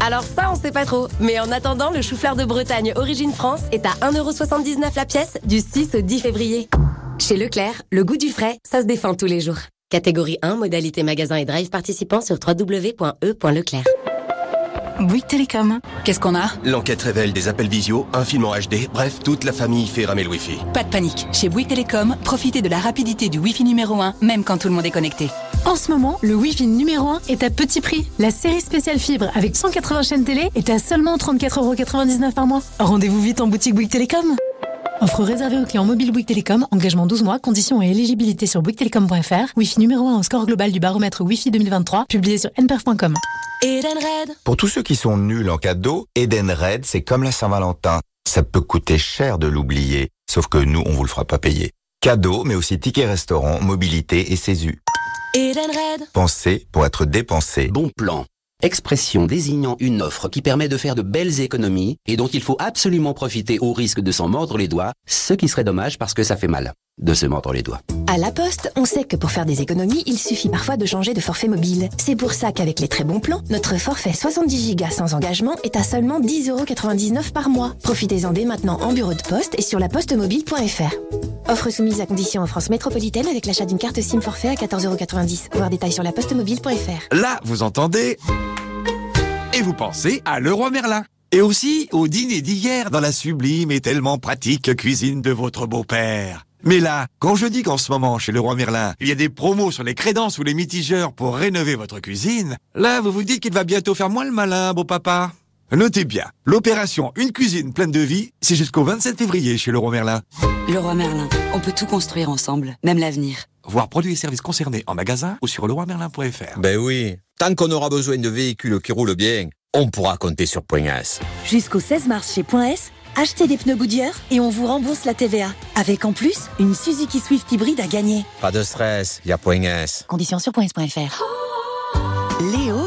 Alors ça, on sait pas trop. Mais en attendant, le chou-fleur de Bretagne Origine France est à 1,79€ la pièce du 6 au 10 février. Chez Leclerc, le goût du frais, ça se défend tous les jours. Catégorie 1, modalité magasin et drive participant sur www.e.leclerc. Bouygues Télécom. Qu'est-ce qu'on a? L'enquête révèle des appels visio, un film en HD, bref, toute la famille fait ramer le Wi-Fi. Pas de panique. Chez Bouygues Télécom, profitez de la rapidité du Wi-Fi numéro 1, même quand tout le monde est connecté. En ce moment, le Wi-Fi numéro 1 est à petit prix. La série spéciale fibre avec 180 chaînes télé est à seulement 34,99€ par mois. Rendez-vous vite en boutique Bouygues Télécom. Offre réservée aux clients mobiles Bouygues Télécom, engagement 12 mois, conditions et éligibilité sur bouyguestelecom.fr. Wi-Fi numéro 1 au score global du baromètre Wi-Fi 2023, publié sur nperf.com. Edenred. Pour tous ceux qui sont nuls en cadeau, Edenred, c'est comme la Saint-Valentin. Ça peut coûter cher de l'oublier, sauf que nous, on vous le fera pas payer. Cadeau, mais aussi ticket restaurant, mobilité et CESU. Edenred. Pensez pour être dépensé. Bon plan. Expression désignant une offre qui permet de faire de belles économies et dont il faut absolument profiter au risque de s'en mordre les doigts, ce qui serait dommage parce que ça fait mal de se mordre les doigts. À La Poste, on sait que pour faire des économies, il suffit parfois de changer de forfait mobile. C'est pour ça qu'avec les très bons plans, notre forfait 70 Go sans engagement est à seulement 10,99€ par mois. Profitez-en dès maintenant en bureau de poste et sur lapostemobile.fr. Offre soumise à condition en France métropolitaine avec l'achat d'une carte SIM forfait à 14,90€. Voir détails sur lapostemobile.fr. Là, vous entendez Et vous pensez à Leroy Merlin. Et aussi au dîner d'hier dans la sublime et tellement pratique cuisine de votre beau-père. Mais là, quand je dis qu'en ce moment, chez Leroy Merlin, il y a des promos sur les crédences ou les mitigeurs pour rénover votre cuisine, là, vous vous dites qu'il va bientôt faire moins le malin, beau papa. Notez bien, l'opération Une cuisine pleine de vie, c'est jusqu'au 27 février chez Leroy Merlin. Leroy Merlin, on peut tout construire ensemble, même l'avenir. Voir produits et services concernés en magasin ou sur leroymerlin.fr. Ben oui, tant qu'on aura besoin de véhicules qui roulent bien, on pourra compter sur Point S. Jusqu'au 16 mars chez Point S, achetez des pneus Goodyear et on vous rembourse la TVA. Avec en plus, une Suzuki Swift hybride à gagner. Pas de stress, y a Point S. Conditions sur points.fr.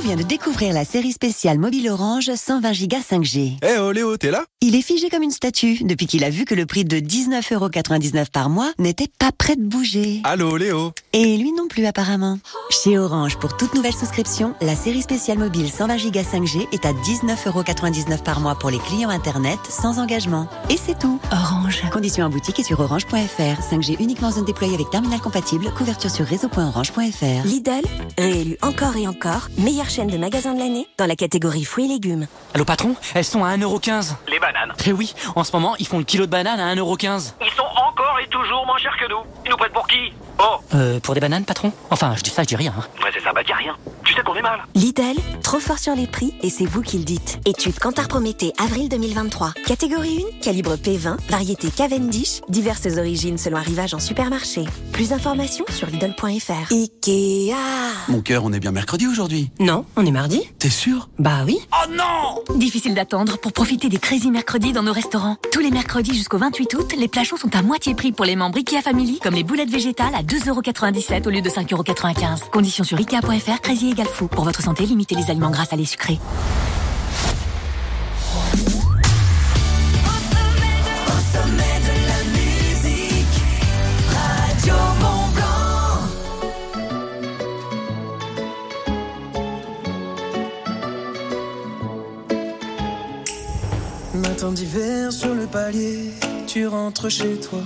Vient de découvrir la série spéciale mobile Orange 120 Go 5G. Eh oh Léo, t'es là? Il est figé comme une statue depuis qu'il a vu que le prix de 19,99€ par mois n'était pas prêt de bouger. Allô Léo? Et lui non plus apparemment. Chez Orange, pour toute nouvelle souscription, la série spéciale mobile 120 Go 5G est à 19,99€ par mois pour les clients Internet sans engagement. Et c'est tout. Orange. Conditions en boutique et sur orange.fr. 5G uniquement zone déployée avec terminal compatible. Couverture sur réseau.orange.fr. Lidl, réélu encore et encore, meilleure chaîne de magasins de l'année dans la catégorie fruits et légumes. Allô patron, elles sont à 1,15€. Les bananes. Eh oui, en ce moment, ils font le kilo de bananes à 1,15€. Ils sont encore et toujours moins chers que nous. Ils nous prennent pour qui? Oh Euh, pour des bananes, patron? Enfin, je dis ça, je dis rien. hein. Ouais, c'est ça, bah dis rien. Tu sais qu'on est mal. Lidl, trop fort sur les prix et c'est vous qui le dites. Étude Kantar Prométhée, avril 2023. Catégorie 1, calibre P20, variété Cavendish, diverses origines selon arrivage en supermarché. Plus d'informations sur Lidl.fr. Ikea Mon cœur, on est bien mercredi aujourd'hui. Non, on est mardi. T'es sûr? Bah oui. Oh non Difficile d'attendre pour profiter des Crazy Mercredis dans nos restaurants. Tous les mercredis jusqu'au 28 août, les plats chauds sont à moitié prix pour les membres IKEA Family, comme les boulettes végétales à 2,97€ au lieu de 5,95€. Conditions sur Ikea.fr, Crazy égale Pour votre santé, limitez les aliments gras, salés, sucrés. Matin d'hiver sur le palier, tu rentres chez toi.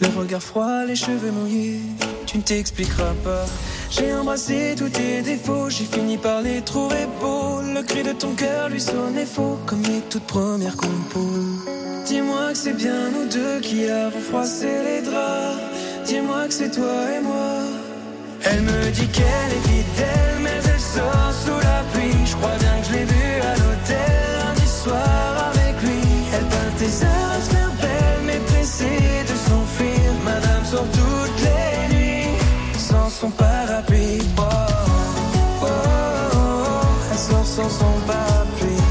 Le regard froid, les cheveux mouillés, tu ne t'expliqueras pas. J'ai embrassé tous tes défauts, j'ai fini par les trouver beaux. Le cri de ton cœur lui sonnait faux, comme les toutes premières compos. Dis-moi que c'est bien nous deux qui avons froissé les draps. Dis-moi que c'est toi et moi. Elle me dit qu'elle est fidèle, mais elle sort sous la pluie. Je crois bien que je l'ai vue à l'hôtel lundi soir son parapluie. Oh, oh, oh, elle sort sans son parapluie.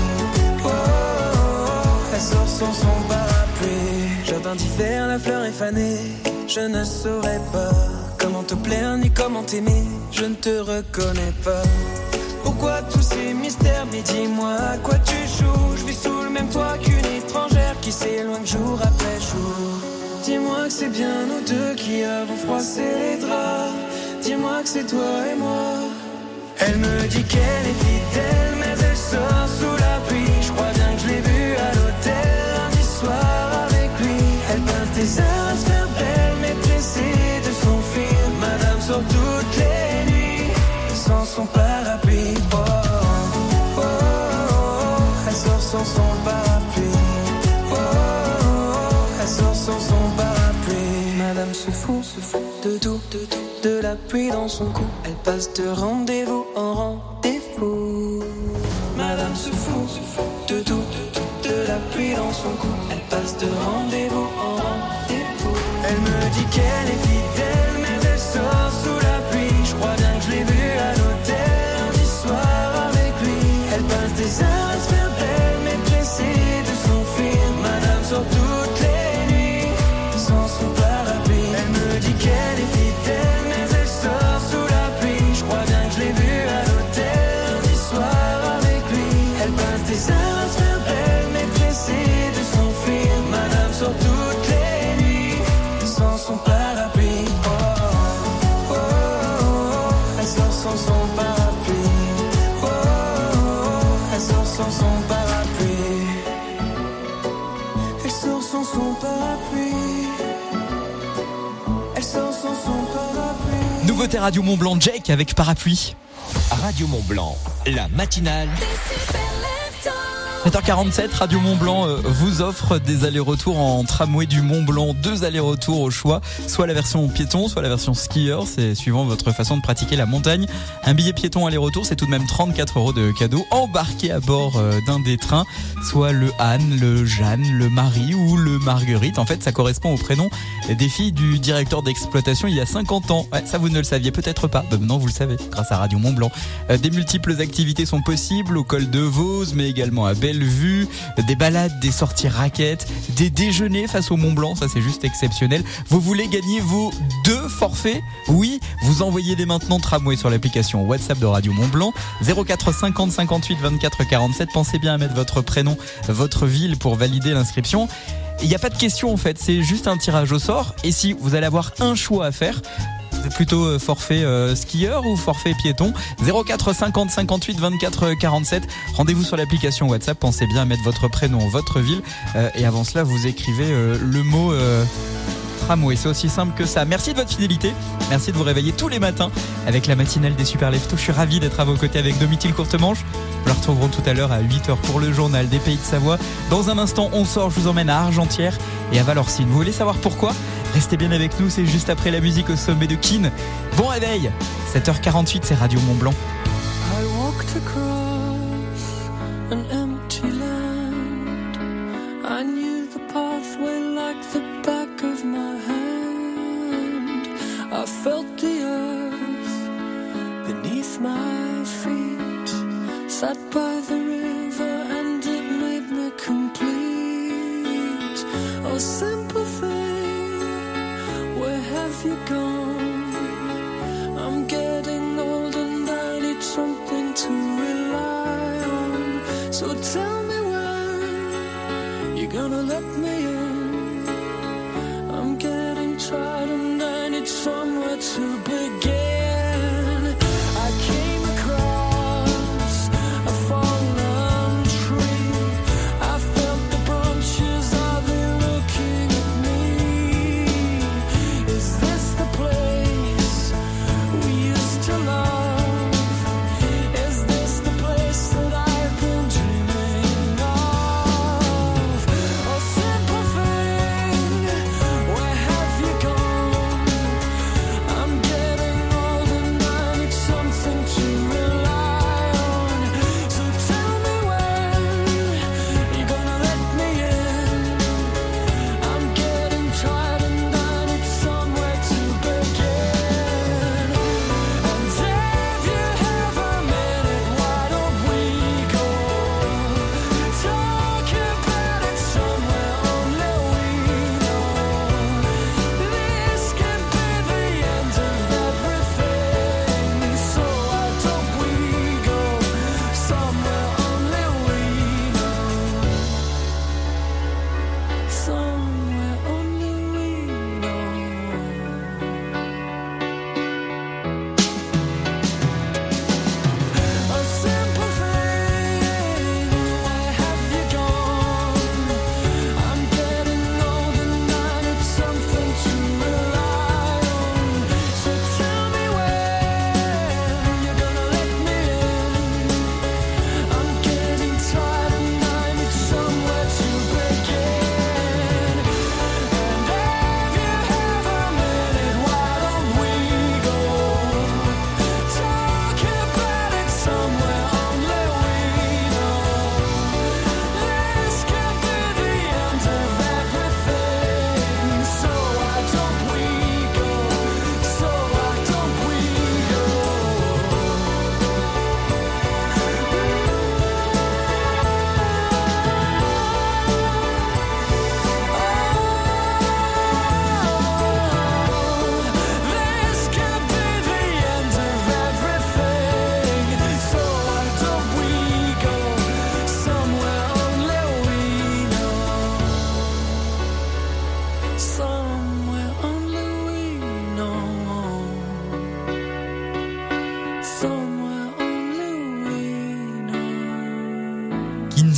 Oh, oh, oh, elle sort sans son parapluie. Jardin d'hiver, la fleur est fanée. Je ne saurais pas comment te plaire ni comment t'aimer. Je ne te reconnais pas. Pourquoi tous ces mystères? Mais dis-moi à quoi tu joues? Je vis sous le même toit qu'une étrangère qui s'éloigne jour après jour. Dis-moi que c'est bien nous deux qui avons froissé les draps. Dis-moi que c'est toi et moi. Elle me dit qu'elle est fidèle, mais elle sort sous la pluie. Je crois bien que je l'ai vue à l'hôtel lundi soir avec lui. Elle peint des heures à se mais pressée de s'enfuir. Madame sort toutes les nuits sans son parapluie. Oh, oh, oh, elle sort sans son parapluie. Oh, oh, oh, elle sort sans son parapluie. Madame se fout, se fout de tout, la pluie dans son cou, elle passe de rendez-vous en rendez-vous. Madame se fout, de tout, de. De la pluie dans son cou, elle passe de rendez-vous en rendez-vous. Elle me dit qu'elle est fidèle, Nouveauté Radio Mont Blanc, Jake avec parapluie. Radio Mont Blanc, la matinale. 7h47, Radio Mont Blanc euh, vous offre des allers-retours en tramway du Mont Blanc, deux allers-retours au choix, soit la version piéton, soit la version skieur, c'est suivant votre façon de pratiquer la montagne. Un billet piéton aller-retour, c'est tout de même 34 euros de cadeau embarqué à bord euh, d'un des trains, soit le Anne, le Jeanne, le Marie ou le Marguerite. En fait, ça correspond au prénom des filles du directeur d'exploitation il y a 50 ans. Ça vous ne le saviez peut-être pas, bah, maintenant vous le savez grâce à Radio Mont Blanc. Euh, Des multiples activités sont possibles au col de Vose, mais également à Bellevue, des balades, des sorties raquettes, des déjeuners face au Mont Blanc, ça c'est juste exceptionnel. Vous voulez gagner vos deux forfaits? Oui, vous envoyez dès maintenant tramway sur l'application WhatsApp de Radio Mont Blanc 04 50 58 24 47. Pensez bien à mettre votre prénom, votre ville pour valider l'inscription. Il n'y a pas de question en fait, c'est juste un tirage au sort. Et si vous allez avoir un choix à faire, c'est plutôt euh, forfait euh, skieur ou forfait piéton? 04 50 58 24 47 Rendez-vous sur l'application WhatsApp. Pensez bien à mettre votre prénom, votre ville. Euh, Et avant cela vous écrivez euh, le mot euh, tramway. C'est aussi simple que ça. Merci de votre fidélité. Merci de vous réveiller tous les matins Avec la matinale des Super Leftos. Je suis ravi d'être à vos côtés avec Domitil Courtemanche. Nous la retrouverons tout à l'heure à 8h pour le journal des Pays de Savoie. Dans un instant on sort, je vous emmène à Argentière Et à Valorcine. Vous voulez savoir pourquoi? Restez bien avec nous, c'est juste après la musique au sommet de Keane. Bon réveil 7h48, c'est Radio Mont Blanc. I walked across an empty land. I knew the pathway like the back of my hand. I felt the earth beneath my feet. Sat by the river and it made me complete. Oh, simple have you gone? I'm getting old and I need something to rely on. So tell me when you're gonna let me in. I'm getting tired and I need somewhere to begin.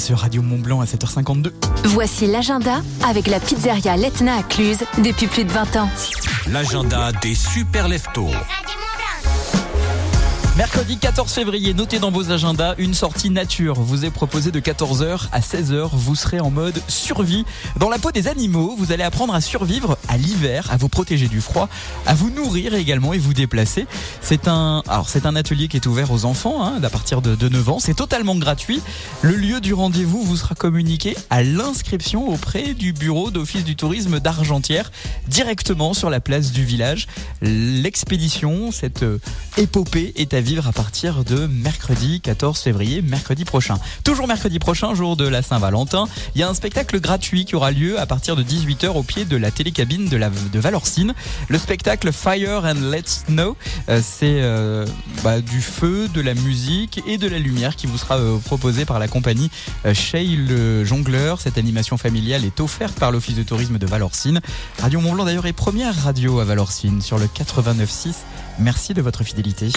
Sur Radio Mont Blanc à 7h52. Voici l'agenda avec la pizzeria Letna à Cluse depuis plus de 20 ans. L'agenda des super leftos. Mercredi 14 février, notez dans vos agendas une sortie nature. Vous est proposé de 14h à 16h. Vous serez en mode survie. Dans la peau des animaux, vous allez apprendre à survivre à l'hiver, à vous protéger du froid, à vous nourrir également et vous déplacer. C'est un, alors c'est un atelier qui est ouvert aux enfants hein, à partir de, de 9 ans. C'est totalement gratuit. Le lieu du rendez-vous vous sera communiqué à l'inscription auprès du bureau d'office du tourisme d'Argentière, directement sur la place du village. L'expédition, cette euh, épopée est à vivre à partir de mercredi 14 février, mercredi prochain. Toujours mercredi prochain, jour de la Saint-Valentin, il y a un spectacle gratuit qui aura lieu à partir de 18h au pied de la télécabine de, Valorcine. Le spectacle Fire and Let's Snow, euh, c'est euh, bah, du feu, de la musique et de la lumière qui vous sera euh, proposé par la compagnie Shay le Jongleur. Cette animation familiale est offerte par l'Office de tourisme de Valorcine. Radio Mont-Blanc d'ailleurs est première radio à Valorcine sur le 89.6. Merci de votre fidélité.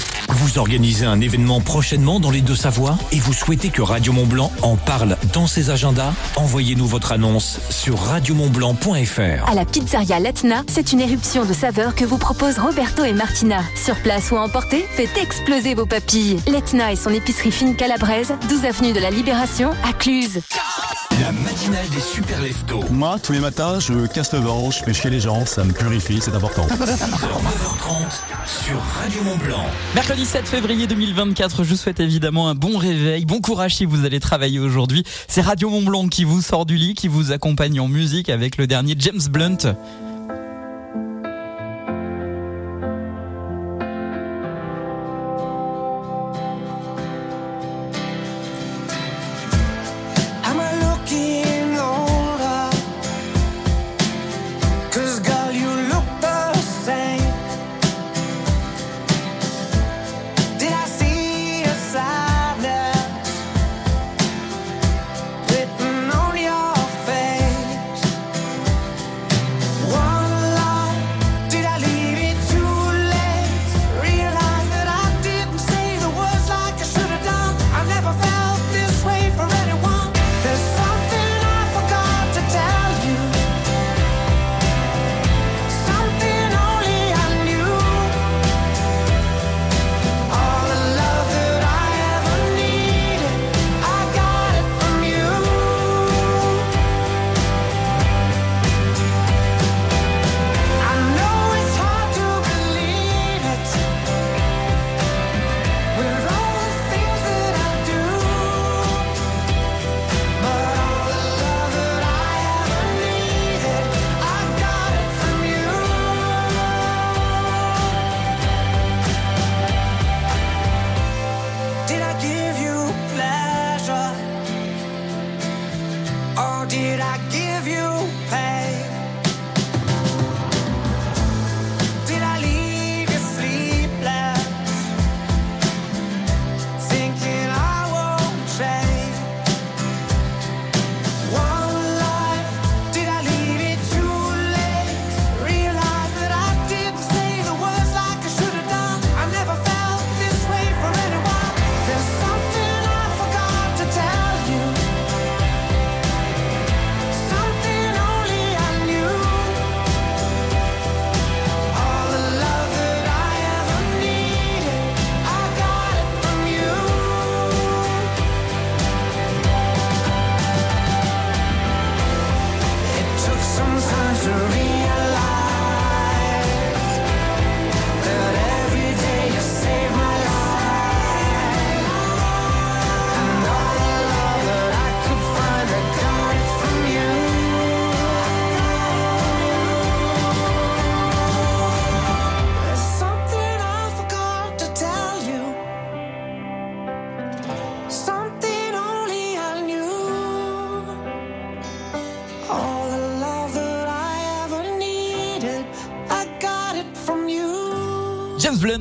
Organisez un événement prochainement dans les Deux-Savoies et vous souhaitez que Radio Mont-Blanc en parle dans ses agendas Envoyez-nous votre annonce sur radiomontblanc.fr. À la pizzeria Letna, c'est une éruption de saveurs que vous proposent Roberto et Martina. Sur place ou à emporter, faites exploser vos papilles. Letna et son épicerie fine calabraise, 12 avenue de la Libération, à Cluse. La matinale des super leftos. Moi, tous les matins, je casse le ventre, je fais chier les gens, ça me purifie, c'est important. 6h, 9h30 sur Radio Mont-Blanc. Mercredi 7 février 2024, je vous souhaite évidemment un bon réveil, bon courage si vous allez travailler aujourd'hui. C'est Radio Mont Blanc qui vous sort du lit, qui vous accompagne en musique avec le dernier James Blunt.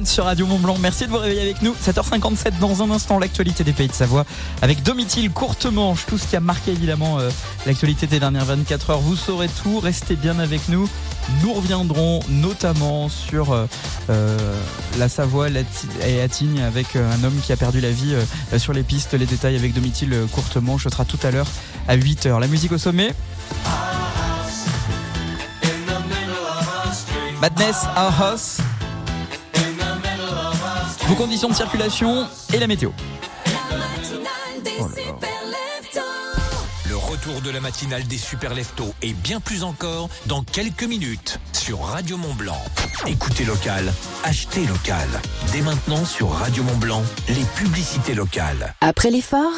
Sur Radio Mont Blanc. Merci de vous réveiller avec nous. 7h57 dans un instant, l'actualité des pays de Savoie avec Domitil, courte manche, tout ce qui a marqué évidemment euh, l'actualité des dernières 24 heures. Vous saurez tout, restez bien avec nous. Nous reviendrons notamment sur euh, euh, la Savoie et Attigne avec un homme qui a perdu la vie sur les pistes. Les détails avec Domitil courte manche ce sera tout à l'heure à 8h. La musique au sommet. Madness Our House. Vos conditions de circulation et la météo. Le retour de la matinale des super leftos et bien plus encore dans quelques minutes sur Radio Mont Blanc. Écoutez local, achetez local. Dès maintenant sur Radio Mont Blanc, les publicités locales. Après l'effort,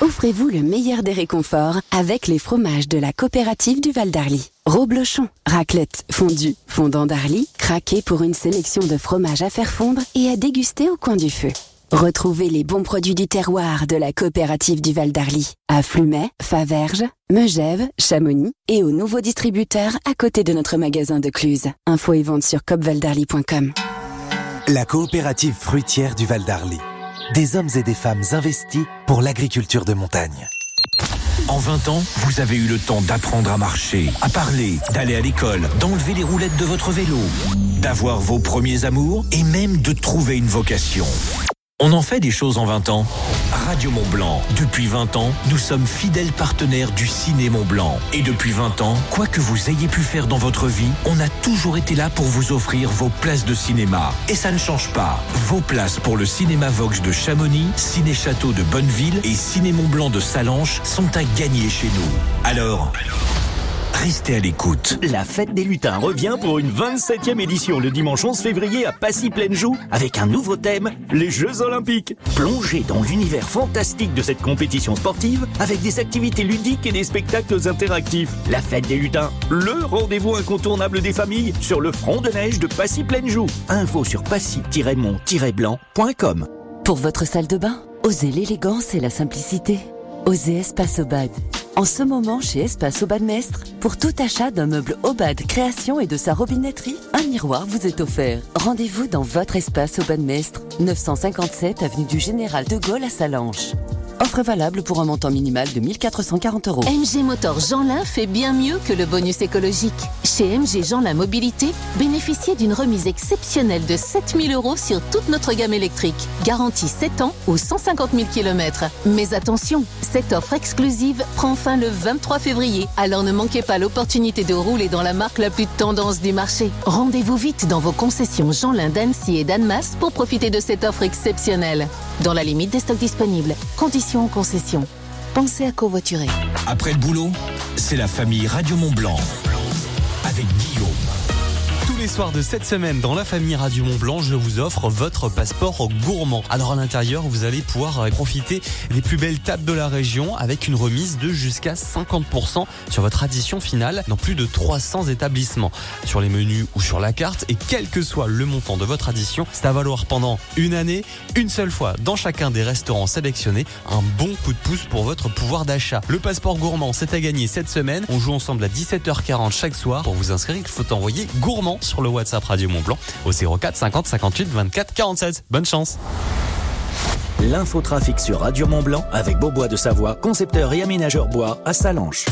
offrez-vous le meilleur des réconforts avec les fromages de la coopérative du Val d'Arly. Roblochon, raclette, fondue, fondant d'Arly, craqué pour une sélection de fromages à faire fondre et à déguster au coin du feu. Retrouvez les bons produits du terroir de la coopérative du Val d'Arly à Flumet, Faverges, Megève, Chamonix et aux nouveaux distributeurs à côté de notre magasin de Cluse. Info et vente sur copvaldarly.com. La coopérative fruitière du Val d'Arly. Des hommes et des femmes investis pour l'agriculture de montagne. En 20 ans, vous avez eu le temps d'apprendre à marcher, à parler, d'aller à l'école, d'enlever les roulettes de votre vélo, d'avoir vos premiers amours et même de trouver une vocation. On en fait des choses en 20 ans. Radio Mont Blanc. Depuis 20 ans, nous sommes fidèles partenaires du Ciné Mont Blanc. Et depuis 20 ans, quoi que vous ayez pu faire dans votre vie, on a toujours été là pour vous offrir vos places de cinéma. Et ça ne change pas. Vos places pour le Cinéma Vox de Chamonix, Ciné Château de Bonneville et Ciné Mont Blanc de Salanches sont à gagner chez nous. Alors, restez à l'écoute. La fête des lutins revient pour une 27e édition le dimanche 11 février à Passy-Pleine-Joux avec un nouveau thème, les Jeux Olympiques. Plongez dans l'univers fantastique de cette compétition sportive avec des activités ludiques et des spectacles interactifs. La fête des lutins, le rendez-vous incontournable des familles sur le front de neige de Passy-Pleine-Joux. Info sur passy-mont-blanc.com. Pour votre salle de bain, osez l'élégance et la simplicité. Osez Espace Obad. En ce moment, chez Espace Obad Mestre, pour tout achat d'un meuble Obad création et de sa robinetterie, un miroir vous est offert. Rendez-vous dans votre Espace Obad Mestre, 957 avenue du Général de Gaulle à Salanches. Offre valable pour un montant minimal de 1440 euros. MG Motor Jeanlin fait bien mieux que le bonus écologique. Chez MG Jeanlin Mobilité, bénéficiez d'une remise exceptionnelle de 7000 euros sur toute notre gamme électrique. Garantie 7 ans ou 150 000 km. Mais attention, cette offre exclusive prend fin le 23 février. Alors ne manquez pas l'opportunité de rouler dans la marque la plus tendance du marché. Rendez-vous vite dans vos concessions Jeanlin d'Annecy et d'Annemasse pour profiter de cette offre exceptionnelle. Dans la limite des stocks disponibles. Conditions en concession. Pensez à covoiturer. Après le boulot, c'est la famille Radio Mont Blanc avec Guillaume. Soirs de cette semaine dans la famille Radio Mont Blanc, je vous offre votre passeport gourmand. Alors à l'intérieur, vous allez pouvoir euh, profiter des plus belles tables de la région avec une remise de jusqu'à 50% sur votre addition finale dans plus de 300 établissements. Sur les menus ou sur la carte et quel que soit le montant de votre addition, c'est à valoir pendant une année, une seule fois dans chacun des restaurants sélectionnés, un bon coup de pouce pour votre pouvoir d'achat. Le passeport gourmand, c'est à gagner cette semaine. On joue ensemble à 17h40 chaque soir. Pour vous inscrire, il faut envoyer gourmand le WhatsApp Radio Mont Blanc au 04 50 58 24 47. Bonne chance. L'infotrafic sur Radio Mont Blanc avec Beaubois de Savoie, concepteur et aménageur bois à Salanches.